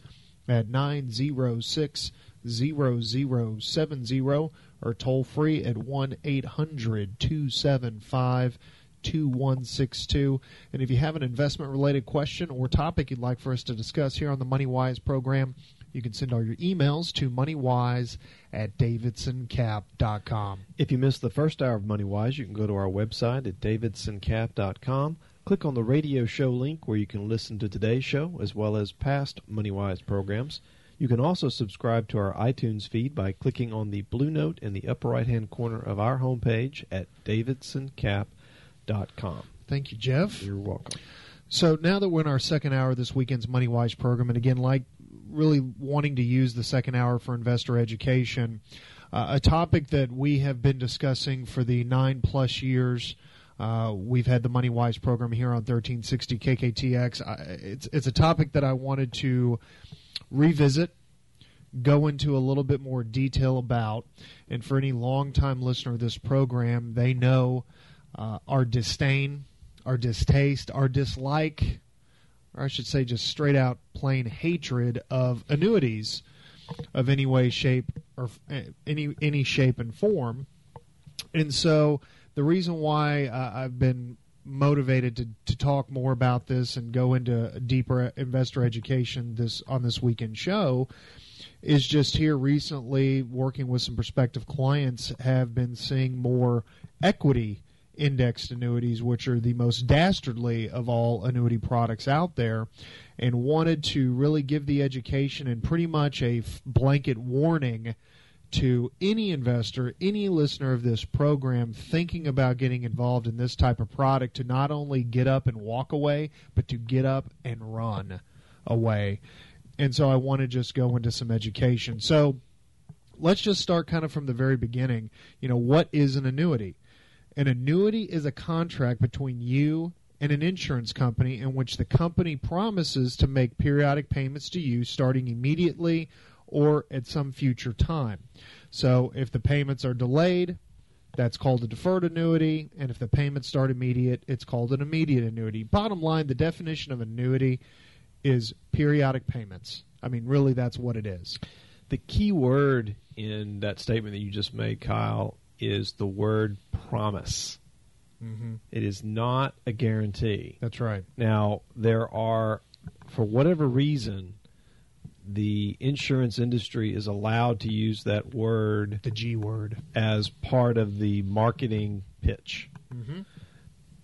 at 906 0070 or toll free at 1 800 275 2162. And if you have an investment related question or topic you'd like for us to discuss here on the MoneyWise program, you can send all your emails to moneywise at davidsoncap.com. If you missed the first hour of MoneyWise, you can go to our website at davidsoncap.com. Click on the radio show link where you can listen to today's show as well as past MoneyWise programs. You can also subscribe to our iTunes feed by clicking on the blue note in the upper right hand corner of our homepage at davidsoncap.com. Thank you, Jeff. You're welcome. So now that we're in our second hour of this weekend's Money Wise program, and again, like really wanting to use the second hour for investor education, uh, a topic that we have been discussing for the nine plus years. Uh, we've had the Money Wise program here on 1360 KKTX. I, it's it's a topic that I wanted to revisit, go into a little bit more detail about. And for any longtime listener of this program, they know uh, our disdain, our distaste, our dislike, or I should say just straight out plain hatred of annuities of any way, shape, or any any shape and form. And so the reason why uh, I've been motivated to, to talk more about this and go into deeper investor education this on this weekend show is just here recently working with some prospective clients have been seeing more equity indexed annuities which are the most dastardly of all annuity products out there and wanted to really give the education and pretty much a blanket warning to any investor, any listener of this program thinking about getting involved in this type of product to not only get up and walk away, but to get up and run away. And so I want to just go into some education. So let's just start kind of from the very beginning. You know, what is an annuity? An annuity is a contract between you and an insurance company in which the company promises to make periodic payments to you starting immediately or at some future time. So if the payments are delayed, that's called a deferred annuity, and if the payments start immediate, it's called an immediate annuity. Bottom line, the definition of annuity is periodic payments. I mean, really, that's what it is. The key word in that statement that you just made, Kyle, is the word promise. Mm-hmm. It is not a guarantee. That's right. Now, there are, for whatever reason, the insurance industry is allowed to use that word, the G word, as part of the marketing pitch. Mm-hmm.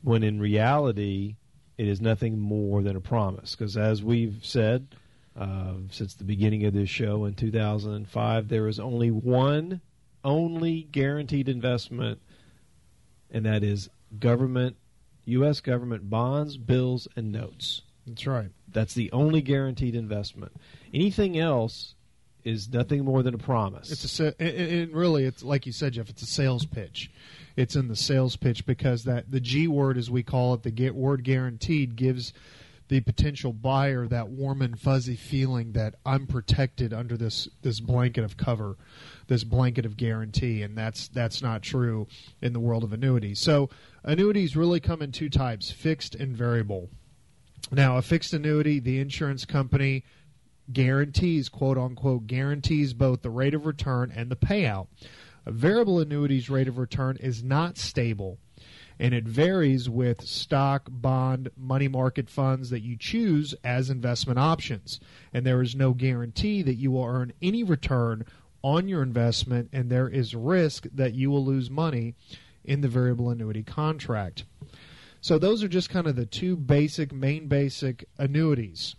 When in reality, it is nothing more than a promise. Because as we've said uh, since the beginning of this show in 2005, there is only one, only guaranteed investment, and that is government, U.S. government bonds, bills, and notes. That's right. That's the only guaranteed investment. Anything else is nothing more than a promise. It's a and really it's like you said, Jeff. It's a sales pitch. It's in the sales pitch because that the G word, as we call it, the word guaranteed, gives the potential buyer that warm and fuzzy feeling that I'm protected under this this blanket of cover, this blanket of guarantee, and that's that's not true in the world of annuities. So annuities really come in two types: fixed and variable. Now, a fixed annuity, the insurance company guarantees, quote unquote, guarantees both the rate of return and the payout. A variable annuity's rate of return is not stable and it varies with stock, bond, money market funds that you choose as investment options. And there is no guarantee that you will earn any return on your investment, and there is risk that you will lose money in the variable annuity contract. So, those are just kind of the two basic, main basic annuities.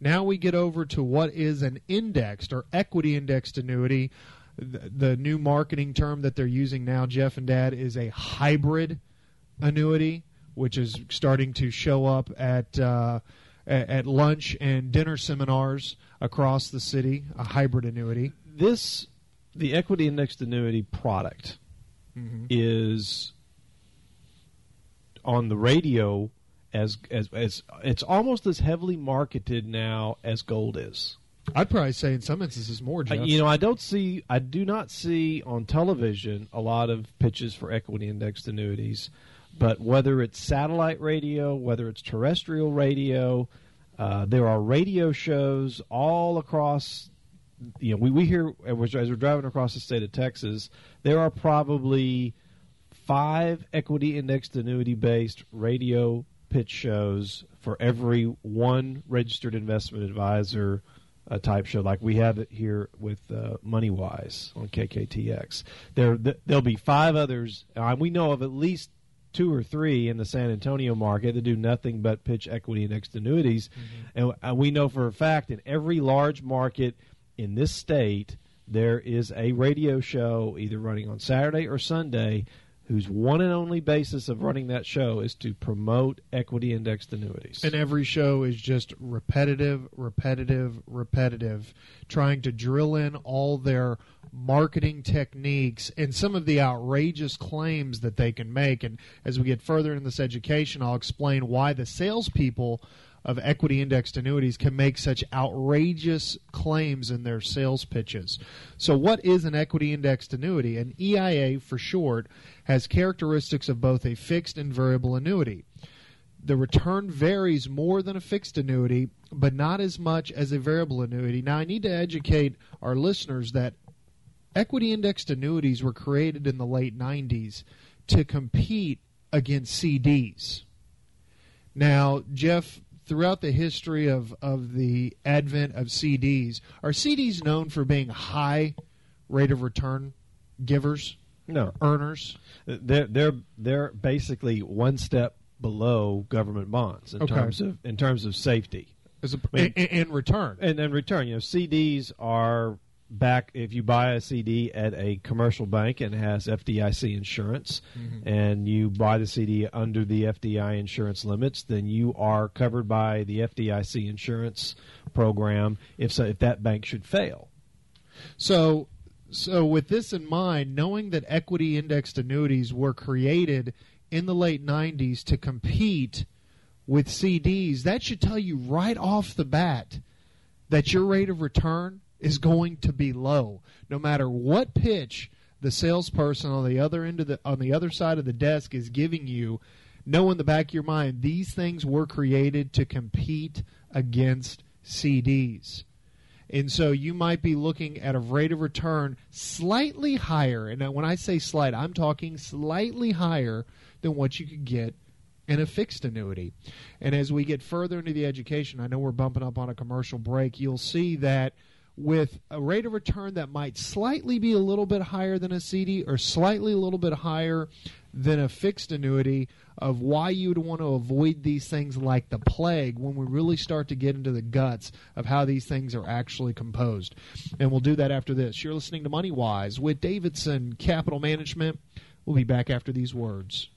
Now we get over to what is an indexed or equity indexed annuity. The, new marketing term that they're using now, Jeff and Dad, is a hybrid annuity, which is starting to show up at uh, at lunch and dinner seminars across the city. A hybrid annuity. This the equity indexed annuity product mm-hmm. is on the radio as, as as it's almost as heavily marketed now as gold is. I'd probably say in some instances more. Jeff. You know, I don't see, I do not see on television a lot of pitches for equity indexed annuities. But whether it's satellite radio, whether it's terrestrial radio, uh, there are radio shows all across. You know, we, we hear as we're driving across the state of Texas, there are probably five equity indexed annuity based radio pitch shows for every one registered investment advisor uh, type show like we have it here with uh, MoneyWise on KKTX. There, th- there'll be five others. Uh, we know of at least two or three in the San Antonio market that do nothing but pitch equity indexed annuities. Mm-hmm. And uh, we know for a fact in every large market in this state, there is a radio show either running on Saturday or Sunday whose one and only basis of running that show is to promote equity indexed annuities. And every show is just repetitive, repetitive, repetitive, trying to drill in all their marketing techniques and some of the outrageous claims that they can make. And as we get further in this education, I'll explain why the salespeople of equity indexed annuities can make such outrageous claims in their sales pitches. So, what is an equity indexed annuity? An EIA, for short, has characteristics of both a fixed and variable annuity. The return varies more than a fixed annuity, but not as much as a variable annuity. Now, I need to educate our listeners that equity indexed annuities were created in the late 90s to compete against CDs. Now, Jeff, throughout the history of, of the advent of CDs, are CDs known for being high rate of return givers? No, earners. They're they're they're basically one step below government bonds in okay. terms of in terms of safety. As a, I mean, in, in return, and in return, you know, CDs are back if you buy a CD at a commercial bank and has FDIC insurance mm-hmm. and you buy the CD under the FDI insurance limits then you are covered by the FDIC insurance program if so if that bank should fail. So so with this in mind knowing that equity indexed annuities were created in the late 90s to compete with CDs that should tell you right off the bat that your rate of return is going to be low, no matter what pitch the salesperson on the other end of the on the other side of the desk is giving you. Know in the back of your mind these things were created to compete against CDs. And so you might be looking at a rate of return slightly higher. And when I say slight, I'm talking slightly higher than what you could get in a fixed annuity. And as we get further into the education, I know we're bumping up on a commercial break, you'll see that with a rate of return that might slightly be a little bit higher than a CD or slightly a little bit higher than a fixed annuity of why you would want to avoid these things like the plague when we really start to get into the guts of how these things are actually composed. And we'll do that after this. You're listening to Money Wise with Davidson Capital Management. We'll be back after these words.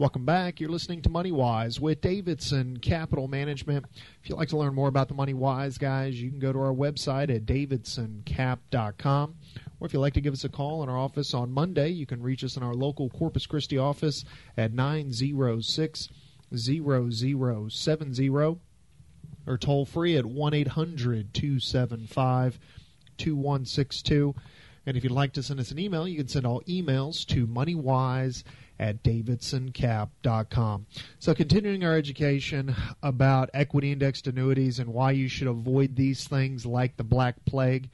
Welcome back. You're listening to Money Wise with Davidson Capital Management. If you'd like to learn more about the Money Wise guys, you can go to our website at davidsoncap.com. Or if you'd like to give us a call in our office on Monday, you can reach us in our local Corpus Christi office at 906 0070 or toll free at 1 800 275 2162. And if you'd like to send us an email, you can send all emails to moneywise at davidsoncap.com. So, continuing our education about equity indexed annuities and why you should avoid these things like the Black Plague.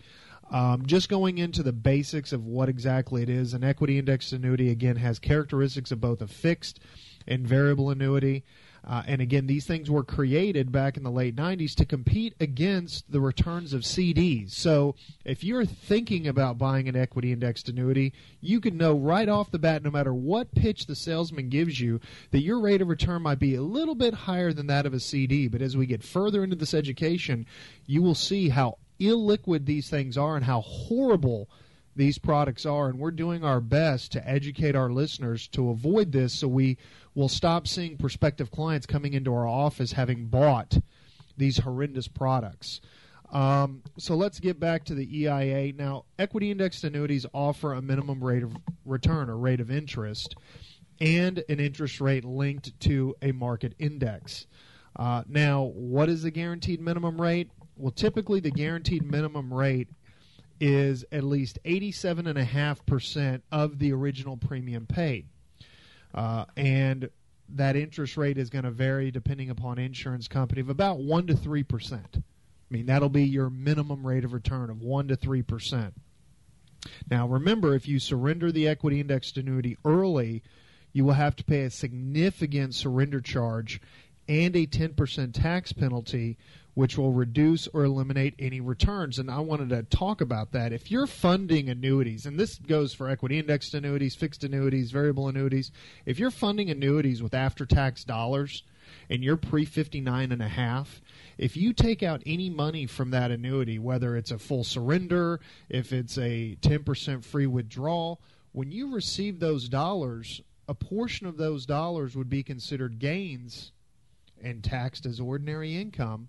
Um, just going into the basics of what exactly it is, an equity indexed annuity again has characteristics of both a fixed and variable annuity. Uh, and again, these things were created back in the late 90s to compete against the returns of CDs. So if you're thinking about buying an equity indexed annuity, you can know right off the bat, no matter what pitch the salesman gives you, that your rate of return might be a little bit higher than that of a CD. But as we get further into this education, you will see how illiquid these things are and how horrible these products are, and we're doing our best to educate our listeners to avoid this so we will stop seeing prospective clients coming into our office having bought these horrendous products. Um, so let's get back to the EIA. Now, equity indexed annuities offer a minimum rate of return or rate of interest and an interest rate linked to a market index. Uh, now, what is the guaranteed minimum rate? Well, typically the guaranteed minimum rate is at least 87.5% of the original premium paid. Uh, and that interest rate is going to vary depending upon insurance company of about 1 to 3%. I mean, that'll be your minimum rate of return of 1 to 3%. Now, remember, if you surrender the equity indexed annuity early, you will have to pay a significant surrender charge and a 10% tax penalty, which will reduce or eliminate any returns. And I wanted to talk about that. If you're funding annuities, and this goes for equity indexed annuities, fixed annuities, variable annuities, if you're funding annuities with after tax dollars and you're pre 59 and a half, if you take out any money from that annuity, whether it's a full surrender, if it's a 10% free withdrawal, when you receive those dollars, a portion of those dollars would be considered gains and taxed as ordinary income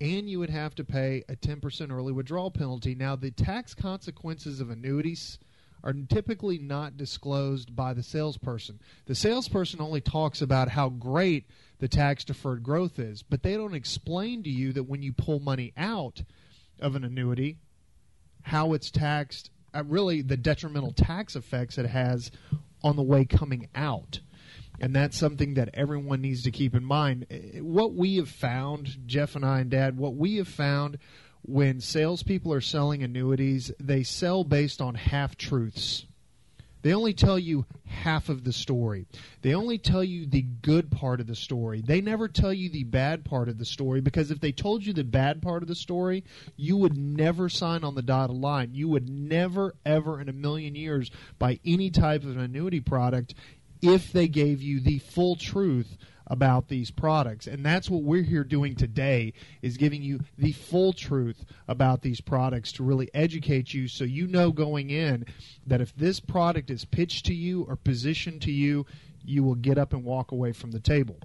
and you would have to pay a 10% early withdrawal penalty. Now, the tax consequences of annuities are typically not disclosed by the salesperson. The salesperson only talks about how great the tax deferred growth is, but they don't explain to you that when you pull money out of an annuity, how it's taxed, uh, really the detrimental tax effects it has on the way coming out and that's something that everyone needs to keep in mind. Eh, eh, what we have found, Jeff and I and Dad, what we have found when salespeople are selling annuities, they sell based on half truths. They only tell you half of the story. They only tell you the good part of the story. They never tell you the bad part of the story because if they told you the bad part of the story, you would never sign on the dotted line. You would never, ever in a million years buy any type of an annuity product if they gave you the full truth about these products. And that's what we're here doing today is giving you the full truth about these products to really educate you so you know going in that if this product is pitched to you or positioned to you you will get up and walk away from the table.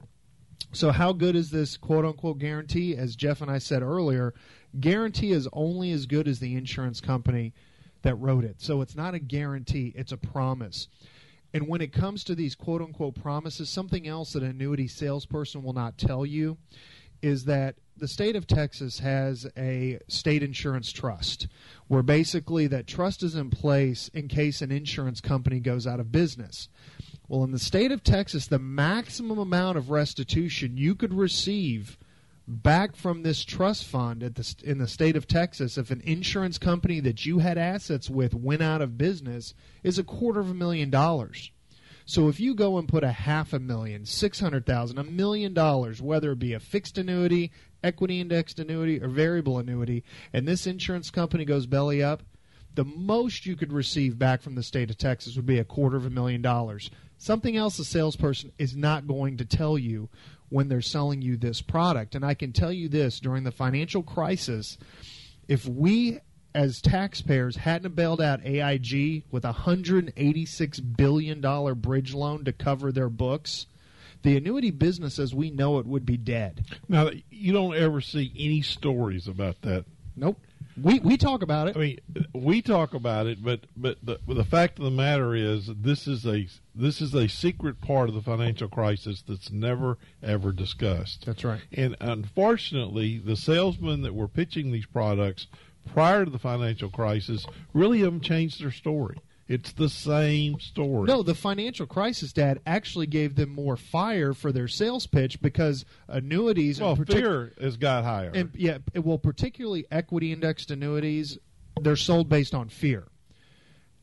So how good is this quote unquote guarantee? As Jeff and I said earlier guarantee is only as good as the insurance company that wrote it. So it's not a guarantee it's a promise and when it comes to these quote unquote promises, something else that an annuity salesperson will not tell you is that the state of Texas has a state insurance trust where basically that trust is in place in case an insurance company goes out of business. Well, in the state of Texas, the maximum amount of restitution you could receive back from this trust fund at the, in the state of Texas if an insurance company that you had assets with went out of business is a quarter of a million dollars. So if you go and put a half a million, six hundred thousand, a million dollars, whether it be a fixed annuity, equity indexed annuity, or variable annuity, and this insurance company goes belly up, the most you could receive back from the state of Texas would be a quarter of a million dollars. Something else a salesperson is not going to tell you when they're selling you this product. And I can tell you this during the financial crisis, if we as taxpayers hadn't bailed out AIG with a $186 billion bridge loan to cover their books, the annuity business as we know it would be dead. Now, you don't ever see any stories about that. Nope. We we talk about it. I mean, we talk about it, but but the the fact of the matter is, this is a this is a secret part of the financial crisis that's never ever discussed. That's right. And unfortunately, the salesmen that were pitching these products prior to the financial crisis really haven't changed their story. It's the same story. No, the financial crisis, Dad, actually gave them more fire for their sales pitch because annuities. well, partic- fear has got higher. and yeah, well, particularly equity indexed annuities, they're sold based on fear.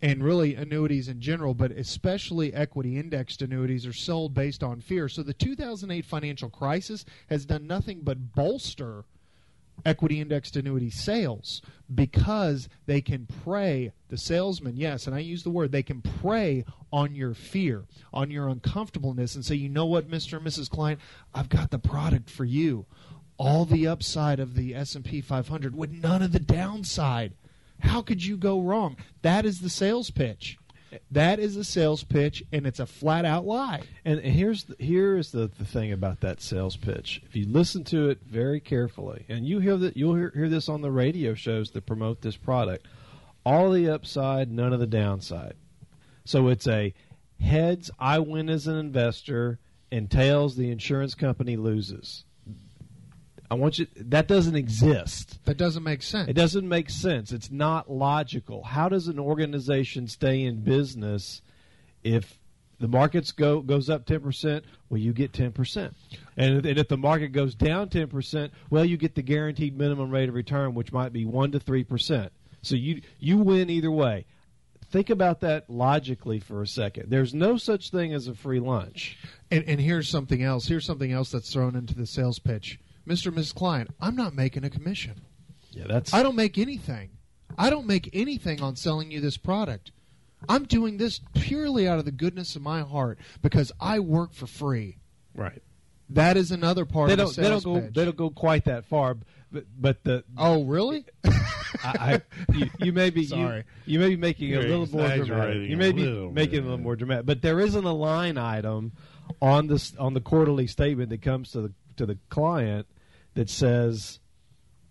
And really, annuities in general, but especially equity indexed annuities, are sold based on fear. So the 2008 financial crisis has done nothing but bolster equity indexed annuity sales because they can prey the salesman yes and i use the word they can prey on your fear on your uncomfortableness and say you know what mr and mrs client i've got the product for you. All the upside of the s&p 500 with none of the downside. How could you go wrong? That is the sales pitch that is a sales pitch and it's a flat out lie And here's the, here is the, the thing about that sales pitch. If you listen to it very carefully, and you hear that you'll hear, hear this on the radio shows that promote this product, all the upside, none of the downside. So it's a heads, I win as an investor, and tails, the insurance company loses. I want you. That doesn't exist. that doesn't make sense It doesn't make sense. It's not logical. How does an organization stay in business if the markets go goes up ten percent? Well, you get ten percent, and, and if the market goes down ten percent, well, you get the guaranteed minimum rate of return, which might be one to three percent. So you you win either way. Think about that logically for a second. There's no such thing as a free lunch. And, and here's something else. Here's something else that's thrown into the sales pitch. Mr. and Mrs. Client, I'm not making a commission. Yeah, that's I don't make anything. I don't make anything on selling you this product. I'm doing this purely out of the goodness of my heart because I work for free. right. That is another part They of the don't they don't go pitch. they don't go quite that far, but but the oh, really? I, I, you, you may be Sorry. You, you may be making a You're little more dramatic. You may be little making it a little more dramatic, but there isn't a line item on this on the quarterly statement that comes to the to the client that says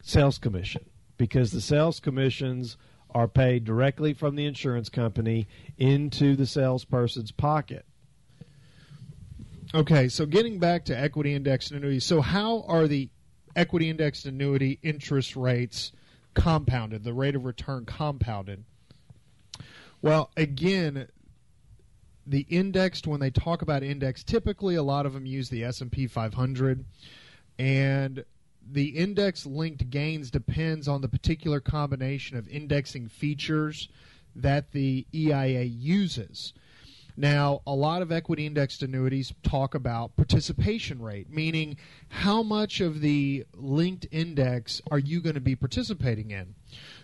sales commission because the sales commissions are paid directly from the insurance company into the salesperson's pocket. Okay, so getting back to equity indexed annuities. So, how are the equity indexed annuity interest rates compounded, the rate of return compounded? Well, again, the indexed when they talk about index, typically a lot of them use the S&P 500 and the index linked gains depends on the particular combination of indexing features that the EIA uses. Now, a lot of equity indexed annuities talk about participation rate, meaning how much of the linked index are you going to be participating in?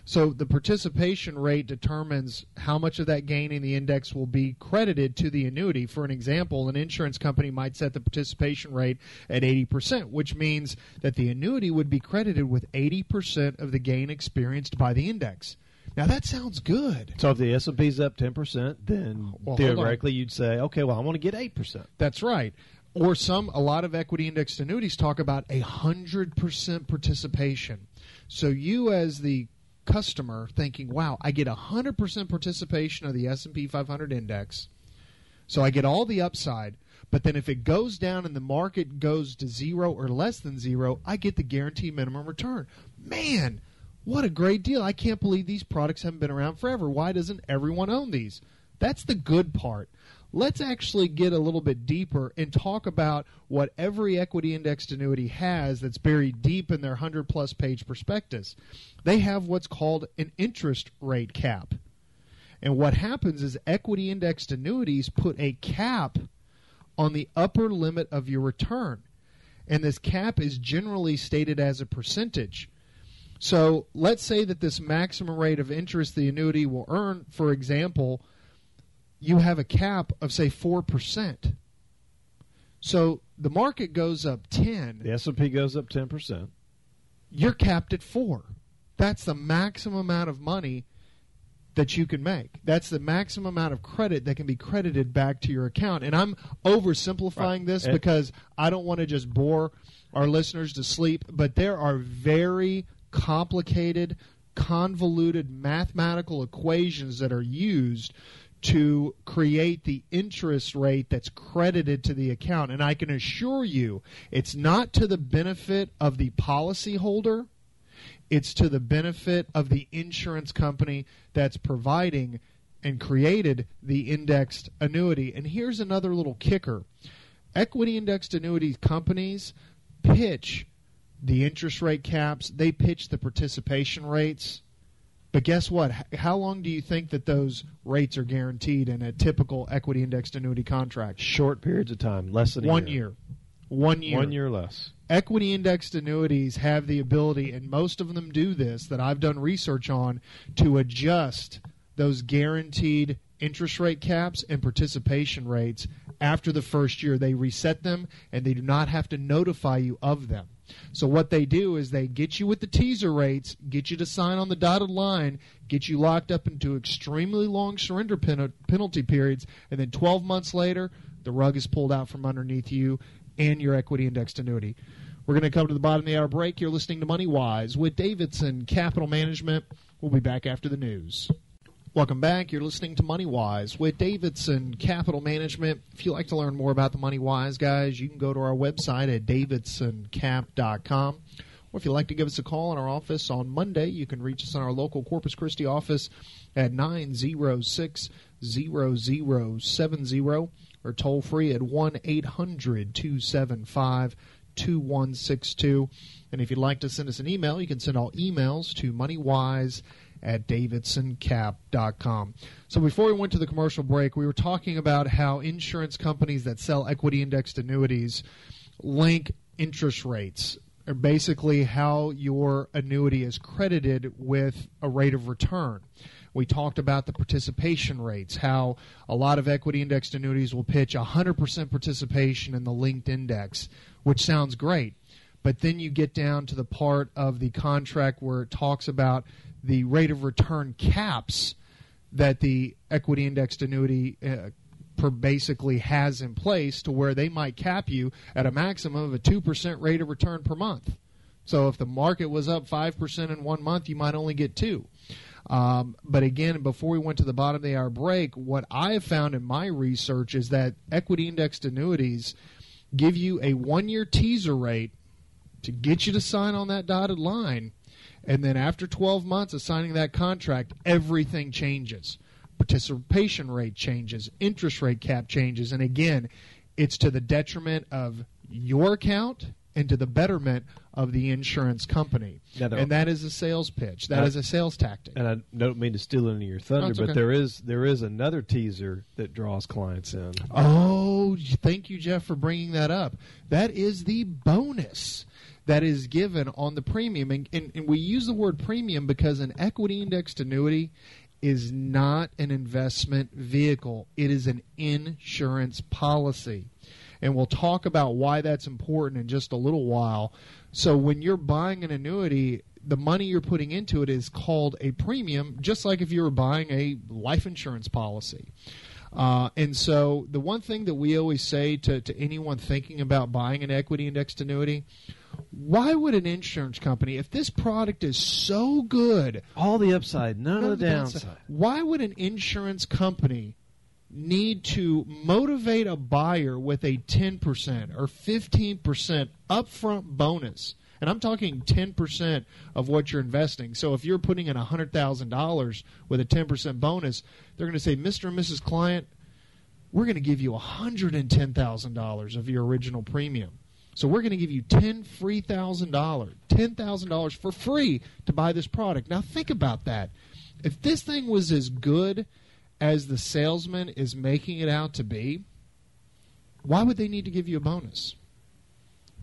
So, the participation rate determines how much of that gain in the index will be credited to the annuity. For an example, an insurance company might set the participation rate at 80%, which means that the annuity would be credited with 80% of the gain experienced by the index. Now, that sounds good. So if the S and P's up ten percent, then Well, theoretically you'd say, okay, well I want to get eight percent. That's right. Or some, a lot of equity indexed annuities talk about a hundred percent participation. So you, as the customer, thinking, "Wow, I get a hundred percent participation of the S and P 500 index, so I get all the upside." But then, if it goes down and the market goes to zero or less than zero, I get the guaranteed minimum return. Man, what a great deal! I can't believe these products haven't been around forever. Why doesn't everyone own these? That's the good part. Let's actually get a little bit deeper and talk about what every equity indexed annuity has that's buried deep in their 100 plus page prospectus. They have what's called an interest rate cap. And what happens is equity indexed annuities put a cap on the upper limit of your return. And this cap is generally stated as a percentage. So let's say that this maximum rate of interest the annuity will earn, for example, you have a cap of say 4%. So the market goes up 10, The S and P goes up ten percent. you're capped at 4. That's the maximum amount of money that you can make. That's the maximum amount of credit that can be credited back to your account. And I'm oversimplifying Right. this And- because I don't want to just bore our listeners to sleep, but there are very complicated, convoluted mathematical equations that are used to create the interest rate that's credited to the account. And I can assure you, it's not to the benefit of the policyholder it's to the benefit of the insurance company that's providing and created the indexed annuity. And here's another little kicker equity indexed annuity companies pitch the interest rate caps, they pitch the participation rates. But guess what? How long do you think that those rates are guaranteed in a typical equity indexed annuity contract? Short periods of time, less than a One year. year. One year. One year less. equity indexed annuities have the ability, and most of them do this, that I've done research on, to adjust those guaranteed interest rate caps and participation rates after the first year. They reset them and they do not have to notify you of them. So what they do is they get you with the teaser rates, get you to sign on the dotted line, get you locked up into extremely long surrender pen- penalty periods, and then 12 months later, the rug is pulled out from underneath you and your equity indexed annuity. We're going to come to the bottom of the hour break. You're listening to Money Wise with Davidson Capital Management. We'll be back after the news. Welcome back. You're listening to Money Wise with Davidson Capital Management. If you'd like to learn more about the Money Wise guys, you can go to our website at davidsoncap.com. Or if you'd like to give us a call in our office on Monday, you can reach us in our local Corpus Christi office at 906 0070 or toll free at 1 800 275 2162. And if you'd like to send us an email, you can send all emails to moneywise at davidsoncap.com. So before we went to the commercial break, we were talking about how insurance companies that sell equity indexed annuities link interest rates or basically how your annuity is credited with a rate of return. We talked about the participation rates, how a lot of equity indexed annuities will pitch 100% participation in the linked index, which sounds great. But then you get down to the part of the contract where it talks about the rate of return caps that the equity indexed annuity uh, per basically has in place to where they might cap you at a maximum of a 2% rate of return per month. So if the market was up 5% in one month, you might only get 2. Um, but again, before we went to the bottom of the hour break, what I have found in my research is that equity indexed annuities give you a one year teaser rate to get you to sign on that dotted line. And then after 12 months of signing that contract, everything changes. Participation rate changes, interest rate cap changes. And again, it's to the detriment of your account and to the betterment of the insurance company. Now, and that is a sales pitch. That is a sales tactic. And I don't mean to steal any of your thunder, No, it's but there is there is another teaser that draws clients in. Oh, thank you, Jeff, for bringing that up. That is the bonus that is given on the premium. And, and, and we use the word premium because an equity indexed annuity is not an investment vehicle, it is an insurance policy. And we'll talk about why that's important in just a little while. So, when you're buying an annuity, the money you're putting into it is called a premium, just like if you were buying a life insurance policy. Uh, and so, the one thing that we always say to, to anyone thinking about buying an equity indexed annuity why would an insurance company, if this product is so good, All the upside, none none of the downside. why would an insurance company need to motivate a buyer with a 10% or 15% upfront bonus? And I'm talking 10% of what you're investing. So if you're putting in $100,000 with a 10% bonus, they're going to say, Mr. and Mrs. Client, we're going to give you $110,000 of your original premium. So we're going to give you ten free thousand dollars, ten thousand dollars for free to buy this product. Now think about that. If this thing was as good as the salesman is making it out to be, why would they need to give you a bonus?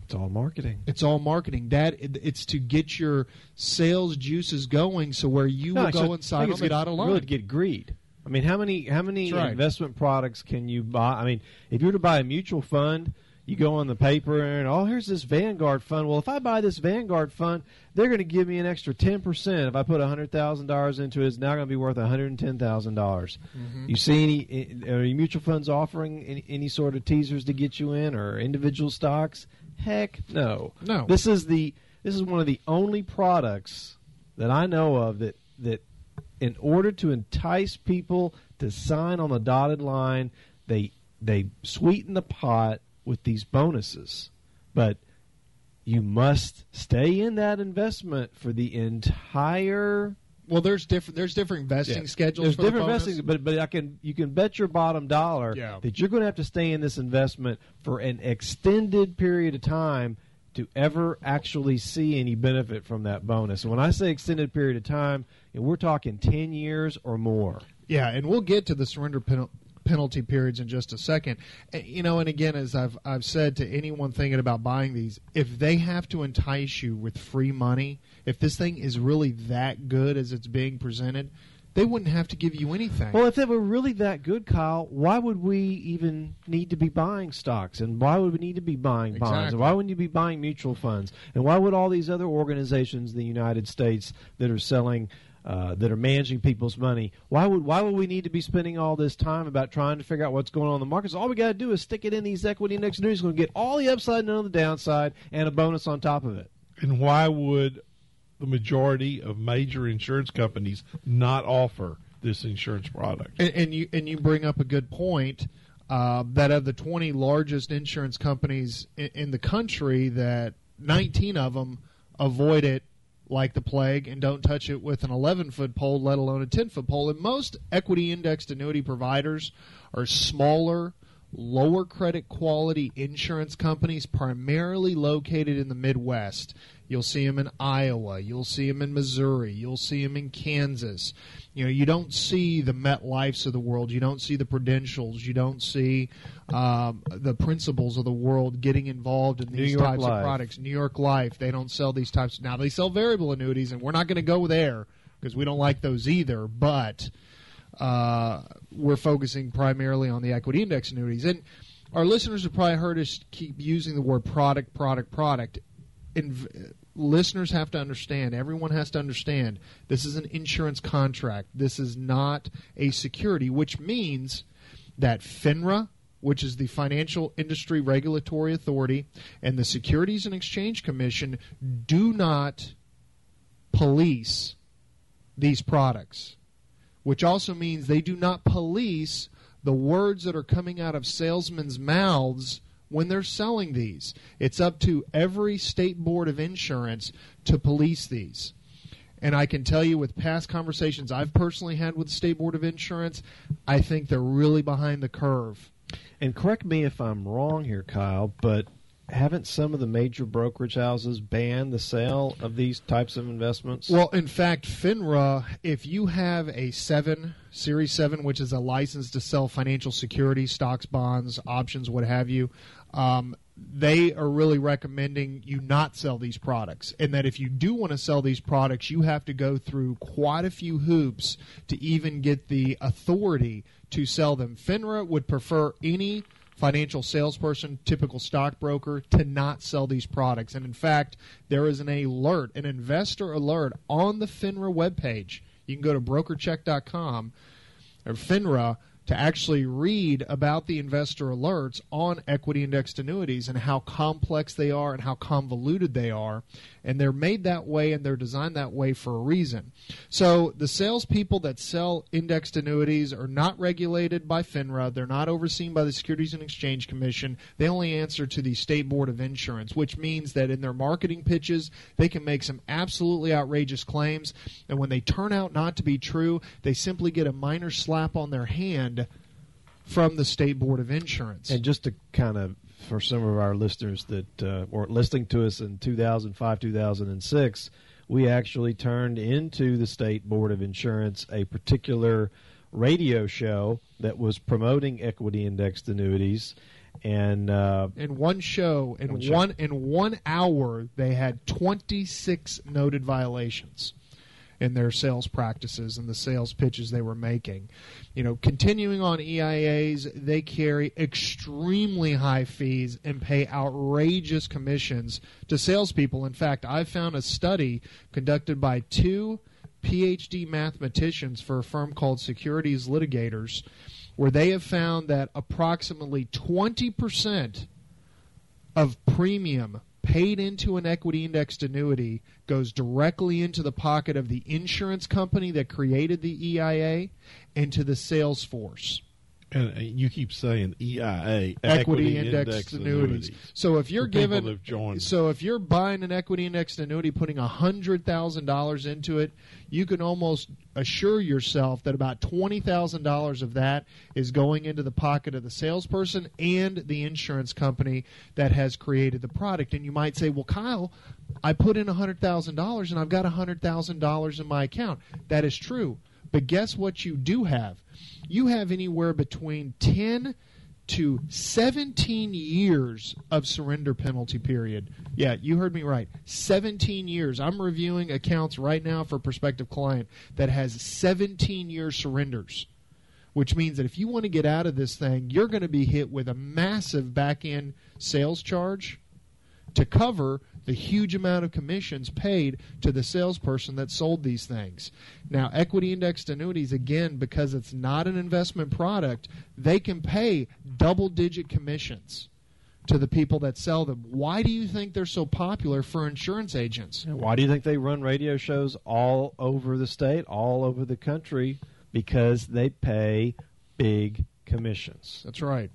It's all marketing. It's all marketing. That it's to get your sales juices going, so where you No, will go inside and I sign think on it's the gonna dotted line. Really get greed. I mean, how many how many right. investment products can you buy? I mean, if you were to buy a mutual fund, you go on the paper and oh, here's this Vanguard fund. Well, if I buy this Vanguard fund, they're going to give me an extra ten percent. If I put hundred thousand dollars into it, it's now going to be worth one hundred and ten thousand dollars. Mm-hmm. You see any are any mutual funds offering any, any sort of teasers to get you in or individual stocks? Heck, no. No. This is the this is one of the only products that I know of that that in order to entice people to sign on the dotted line, they they sweeten the pot with these bonuses. But you must stay in that investment for the entire Well, there's different there's different vesting Yeah. schedules. There's for the different investing, but but I can you can bet your bottom dollar Yeah. that you're going to have to stay in this investment for an extended period of time to ever actually see any benefit from that bonus. And when I say extended period of time, we're talking ten years or more. Yeah, and we'll get to the surrender penal- penalty periods in just a second. Uh, You know, and again, as I've I've said to anyone thinking about buying these, if they have to entice you with free money, if this thing is really that good as it's being presented, they wouldn't have to give you anything. Well, if they were really that good, Kyle, why would we even need to be buying stocks? And why would we need to be buying bonds? Exactly. And why wouldn't you be buying mutual funds? And why would all these other organizations in the United States that are selling, uh, that are managing people's money, why would why would we need to be spending all this time about trying to figure out what's going on in the markets? All we got to do is stick it in these equity index annuities. Going to get all the upside, none of the downside, and a bonus on top of it. And why would the majority of major insurance companies not offer this insurance product? And, and you and you bring up a good point uh, that of the 20 largest insurance companies in, in the country, that 19 of them avoid it like the plague and don't touch it with an 11 foot pole, let alone a 10 foot pole. And most equity indexed annuity providers are smaller. Lower credit quality insurance companies, primarily located in the Midwest. You'll see them in Iowa. You'll see them in Missouri. You'll see them in Kansas. You know, you don't see the MetLifes of the world. You don't see the Prudentials. You don't see um, the principals of the world getting involved in these types Life. of products. New York Life, they don't sell these types. Now they sell variable annuities, and we're not going to go there because we don't like those either. But uh, we're focusing primarily on the equity index annuities. And our listeners have probably heard us keep using the word product, product, product. And listeners have to understand, everyone has to understand, this is an insurance contract. This is not a security, which means that FINRA, which is the Financial Industry Regulatory Authority, and the Securities and Exchange Commission do not police these products which also means they do not police the words that are coming out of salesmen's mouths when they're selling these. It's up to every state board of insurance to police these. And I can tell you with past conversations I've personally had with the state board of insurance, I think they're really behind the curve. And correct me if I'm wrong here, Kyle, but haven't some of the major brokerage houses banned the sale of these types of investments? Well, in fact, FINRA, if you have a 7, Series 7, which is a license to sell financial securities, stocks, bonds, options, what have you, um, they are really recommending you not sell these products. And that if you do want to sell these products, you have to go through quite a few hoops to even get the authority to sell them. FINRA would prefer any financial salesperson, typical stockbroker, to not sell these products. And in fact, there is an alert, an investor alert on the FINRA webpage. You can go to brokercheck.com or FINRA to actually read about the investor alerts on equity indexed annuities and how complex they are and how convoluted they are. And they're made that way and they're designed that way for a reason. So the salespeople that sell indexed annuities are not regulated by FINRA. They're not overseen by the Securities and Exchange Commission. They only answer to the State Board of Insurance, which means that in their marketing pitches, they can make some absolutely outrageous claims. And when they turn out not to be true, they simply get a minor slap on their hand from the State Board of Insurance. And just to kind of, for some of our listeners that uh, were listening to us in 2005, 2006, we actually turned into the State Board of Insurance a particular radio show that was promoting equity indexed annuities. And uh, in one show, in One one, show. in one hour, they had 26 noted violations. In their sales practices and the sales pitches they were making. You know, continuing on EIAs, they carry extremely high fees and pay outrageous commissions to salespeople. In fact, I found a study conducted by two PhD mathematicians for a firm called Securities Litigators where they have found that approximately 20% of premium paid into an equity indexed annuity goes directly into the pocket of the insurance company that created the EIA and to the sales force. And uh, you keep saying EIA, equity, equity indexed, indexed annuities. annuities. So if you're given, so if you're buying an equity indexed annuity, putting hundred thousand dollars into it, you can almost assure yourself that about twenty thousand dollars of that is going into the pocket of the salesperson and the insurance company that has created the product. And you might say, well, Kyle, I put in hundred thousand dollars and I've got hundred thousand dollars in my account. That is true. But guess what you do have? You have anywhere between 10 to 17 years of surrender penalty period. Yeah, you heard me right. 17 years. I'm reviewing accounts right now for a prospective client that has 17 year surrenders, which means that if you want to get out of this thing, you're going to be hit with a massive back end sales charge to cover the huge amount of commissions paid to the salesperson that sold these things. Now, equity indexed annuities, again, because it's not an investment product, they can pay double digit commissions to the people that sell them. Why do you think they're so popular for insurance agents? Why do you think they run radio shows all over the state, all over the country? Because they pay big commissions. That's right.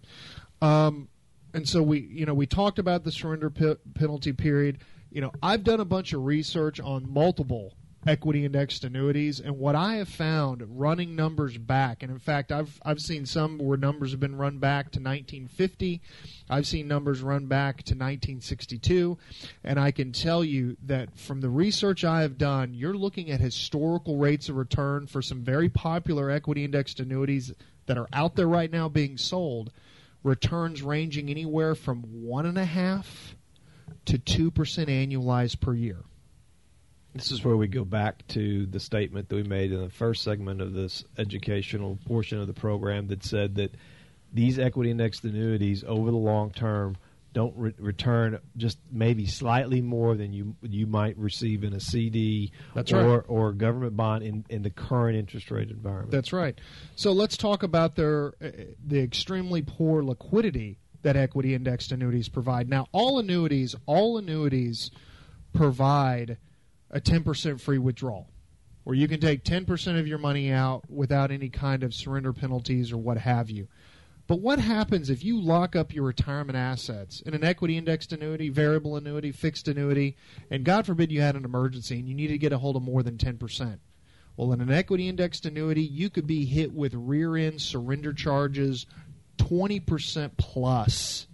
Um, and so we you know we talked about the surrender penalty period. You know i've done a bunch of research on multiple equity indexed annuities and what i have found running numbers back and in fact i've i've seen some where numbers have been run back to 1950 i've seen numbers run back to 1962 and i can tell you that from the research i have done you're looking at historical rates of return for some very popular equity indexed annuities that are out there right now being sold returns ranging anywhere from one and a half to two percent annualized per year. This is where we go back to the statement that we made in the first segment of this educational portion of the program that said that these equity indexed annuities over the long term don't re- return just maybe slightly more than you you might receive in a CD That's or right. or government bond in, in the current interest rate environment. That's right. So let's talk about their uh, the extremely poor liquidity that equity indexed annuities provide. Now, all annuities, all annuities provide a 10% free withdrawal where you can take 10% of your money out without any kind of surrender penalties or what have you. But what happens if you lock up your retirement assets in an equity indexed annuity, variable annuity, fixed annuity, and God forbid you had an emergency and you need to get a hold of more than 10%? Well, in an equity indexed annuity, you could be hit with rear end surrender charges 20% plus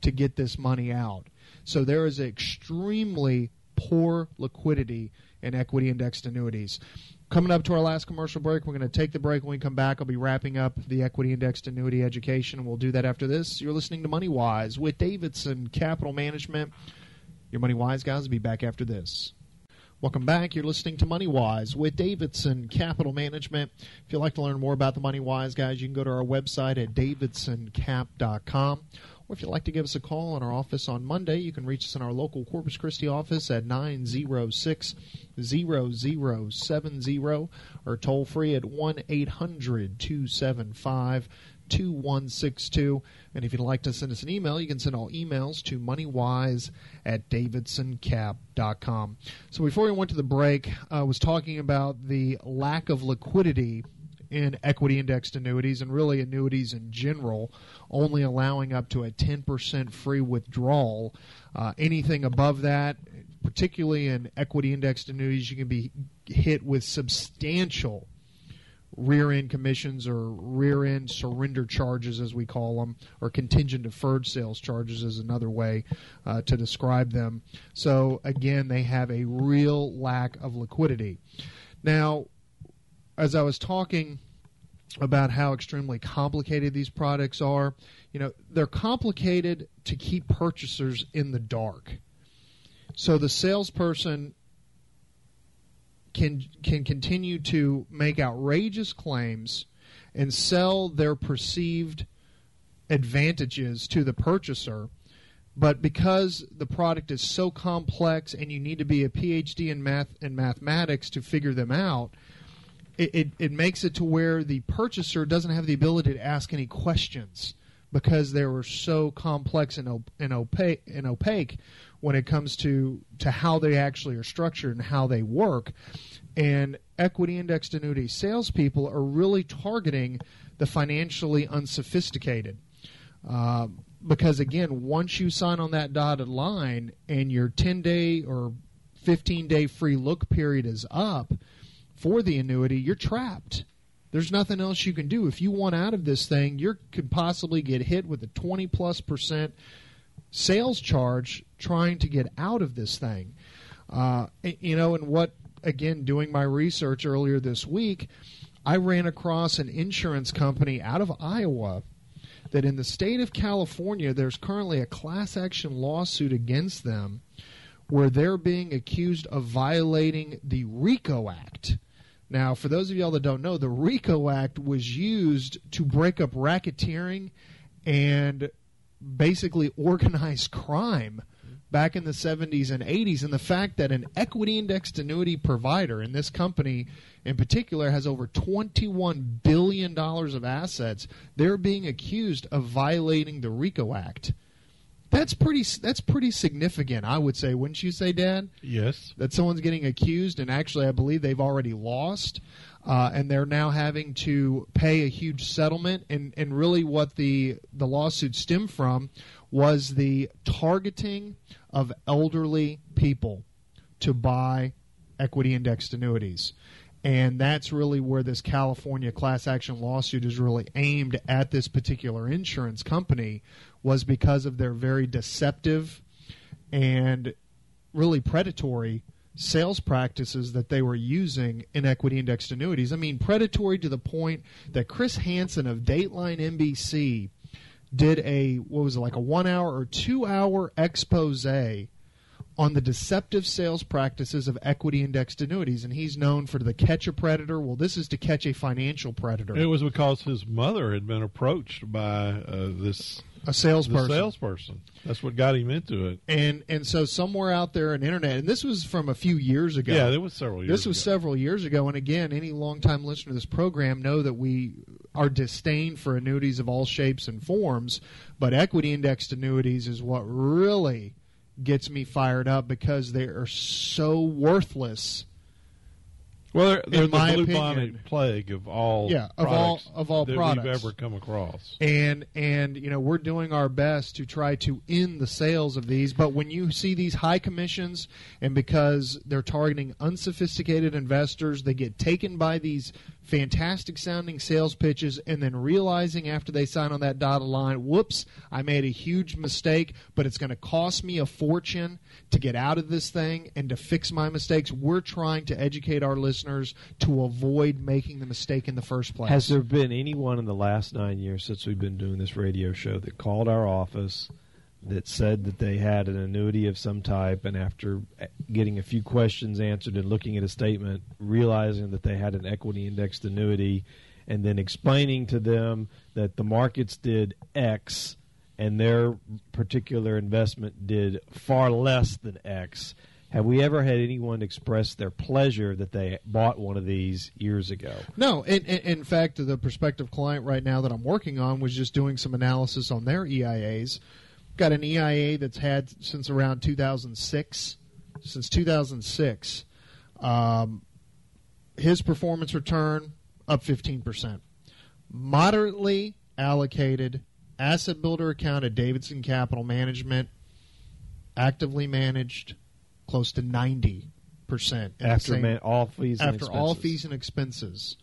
to get this money out. So there is extremely poor liquidity in equity indexed annuities. Coming up to our last commercial break, we're going to take the break. When we come back, I'll be wrapping up the equity indexed annuity education, we'll do that after this. You're listening to Money Wise with Davidson Capital Management. Your Money Wise guys will be back after this. Welcome back. You're listening to Money Wise with Davidson Capital Management. If you'd like to learn more about the Money Wise guys, you can go to our website at davidsoncap.com. Or if you'd like to give us a call in our office on Monday, you can reach us in our local Corpus Christi office at 906 0070 or toll free at 1 800 275 2162. And if you'd like to send us an email, you can send all emails to moneywise at davidsoncap.com. So before we went to the break, I was talking about the lack of liquidity in equity indexed annuities and really annuities in general, only allowing up to a 10% free withdrawal. Uh, anything above that, particularly in equity indexed annuities, you can be hit with substantial rear end commissions or rear end surrender charges, as we call them, or contingent deferred sales charges is another way uh, to describe them. So, again, they have a real lack of liquidity. Now, as I was talking about how extremely complicated these products are, you know, they're complicated to keep purchasers in the dark. So the salesperson can can continue to make outrageous claims and sell their perceived advantages to the purchaser but because the product is so complex and you need to be a PhD in math and mathematics to figure them out, it, it, it, makes it to where the purchaser doesn't have the ability to ask any questions because they were so complex and, op- and, opaque, and opaque when it comes to, to how they actually are structured and how they work. And equity indexed annuity salespeople are really targeting the financially unsophisticated. Um, because again, once you sign on that dotted line and your 10 day or 15 day free look period is up for the annuity, you're trapped. There's nothing else you can do. If you want out of this thing, you could possibly get hit with a 20 plus percent sales charge trying to get out of this thing. Uh, you know, and what, again, doing my research earlier this week, I ran across an insurance company out of Iowa that in the state of California, there's currently a class action lawsuit against them where they're being accused of violating the RICO Act. Now, for those of y'all that don't know, the RICO Act was used to break up racketeering and basically organized crime back in the 70s and 80s. And the fact that an equity indexed annuity provider in this company in particular has over $21 billion of assets, they're being accused of violating the RICO Act. That's pretty. That's pretty significant, I would say. Wouldn't you say, Dad? Yes. That someone's getting accused, and actually, I believe they've already lost, uh, and they're now having to pay a huge settlement. And and really, what the the lawsuit stemmed from was the targeting of elderly people to buy equity indexed annuities. And that's really where this California class action lawsuit is really aimed at this particular insurance company was because of their very deceptive and really predatory sales practices that they were using in equity indexed annuities. I mean, predatory to the point that Chris Hansen of Dateline NBC did a what was it like a one hour or two hour expose on the deceptive sales practices of equity indexed annuities. And he's known for the catch a predator. Well this is to catch a financial predator. It was because his mother had been approached by uh, this a salesperson salesperson that's what got him into it and and so somewhere out there on the internet and this was from a few years ago yeah it was several years this was ago. several years ago and again any longtime listener to this program know that we our disdain for annuities of all shapes and forms but equity indexed annuities is what really gets me fired up because they are so worthless. Well, they're, they're the my bubonic opinion. plague of all Yeah, of all- of all that products. we've ever come across. and and you know we're doing our best to try to end the sales of these but when you see these high commissions and because they're targeting unsophisticated investors they get taken by these fantastic sounding sales pitches and then realizing after they sign on that dotted line whoops i made a huge mistake but it's going to cost me a fortune to get out of this thing and to fix my mistakes. We're trying to educate our listeners to avoid making the mistake in the first place. Has there been anyone in the last nine years since we've been doing this radio show that called our office that said that they had an annuity of some type, and after getting a few questions answered and looking at a statement, realizing that they had an equity indexed annuity, and then explaining to them that the markets did X and their particular investment did far less than X? Have we ever had anyone express their pleasure that they bought one of these years ago? No, in, in, fact, the prospective client right now that I'm working on was just doing some analysis on their EIAs. Got an EIA that's had since around 2006. Since 2006, um, his performance return up 15%. Moderately allocated asset builder account at Davidson Capital Management, actively managed, close to 90%. After same- man, all fees and after all fees and expenses.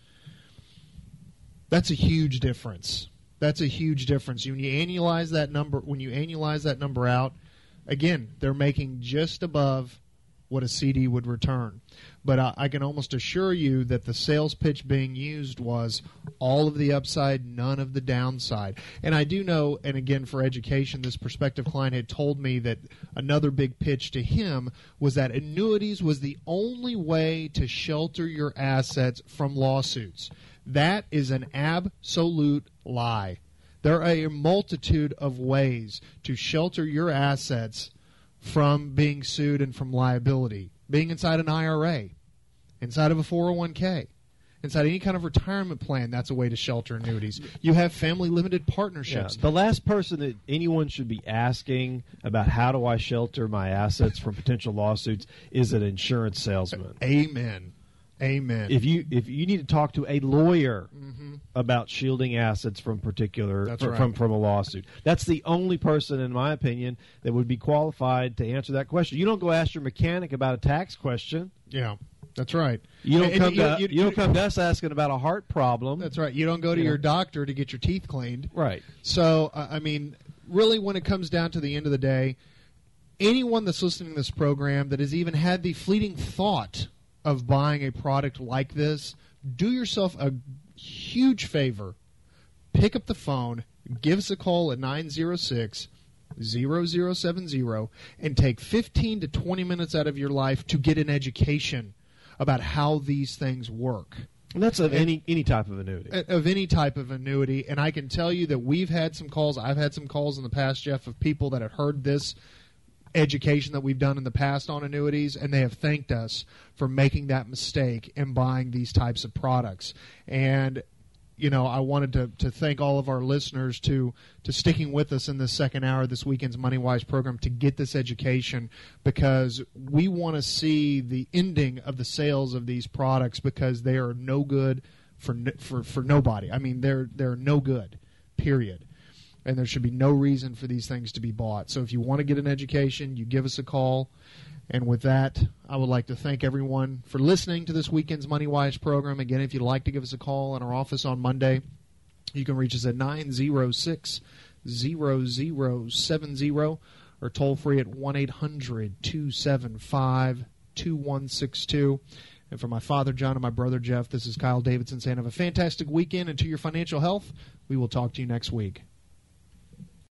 That's a huge difference. That's a huge difference. When you annualize that number, when you annualize that number out, again, they're making just above what a CD would return. But uh, I can almost assure you that the sales pitch being used was all of the upside, none of the downside. And I do know, and again for education, this prospective client had told me that another big pitch to him was that annuities was the only way to shelter your assets from lawsuits. That is an absolute lie. There are a multitude of ways to shelter your assets from being sued and from liability. Being inside an IRA, inside of a 401k, inside any kind of retirement plan, that's a way to shelter annuities. You have family limited partnerships. Yeah, the last person that anyone should be asking about how do I shelter my assets from potential lawsuits is an insurance salesman. Amen. Amen. If you if you need to talk to a lawyer about shielding assets from particular right. from from a lawsuit, that's the only person, in my opinion, that would be qualified to answer that question. You don't go ask your mechanic about a tax question. yeah, that's right. You don't And- come and to you, don't come to us asking about a heart problem. That's right. You don't go to You know. your doctor to get your teeth cleaned. right. So, uh, I mean, really, when it comes down to the end of the day, anyone that's listening to this program that has even had the fleeting thought of buying a product like this, do yourself a huge favor. Pick up the phone, give us a call at 906 0070, and take 15 to 20 minutes out of your life to get an education about how these things work And that's of any any type of annuity. of any type of annuity. And I can tell you that we've had some calls. I've had some calls in the past, Jeff, of people that have heard this education that we've done in the past on annuities, and they have thanked us for making that mistake in buying these types of products. And you know, I wanted to, to thank all of our listeners to to sticking with us in this second hour of this weekend's Money Wise program to get this education because we want to see the ending of the sales of these products because they are no good for for for nobody. I mean, they're they're no good. Period. And there should be no reason for these things to be bought. So if you want to get an education, you give us a call. And with that, I would like to thank everyone for listening to this weekend's Money Wise program. Again, if you'd like to give us a call in our office on Monday, you can reach us at 906 0070 or toll free at 1 800 275 2162. And for my father, John, and my brother, Jeff, this is Kyle Davidson saying, Have a fantastic weekend and to your financial health. We will talk to you next week.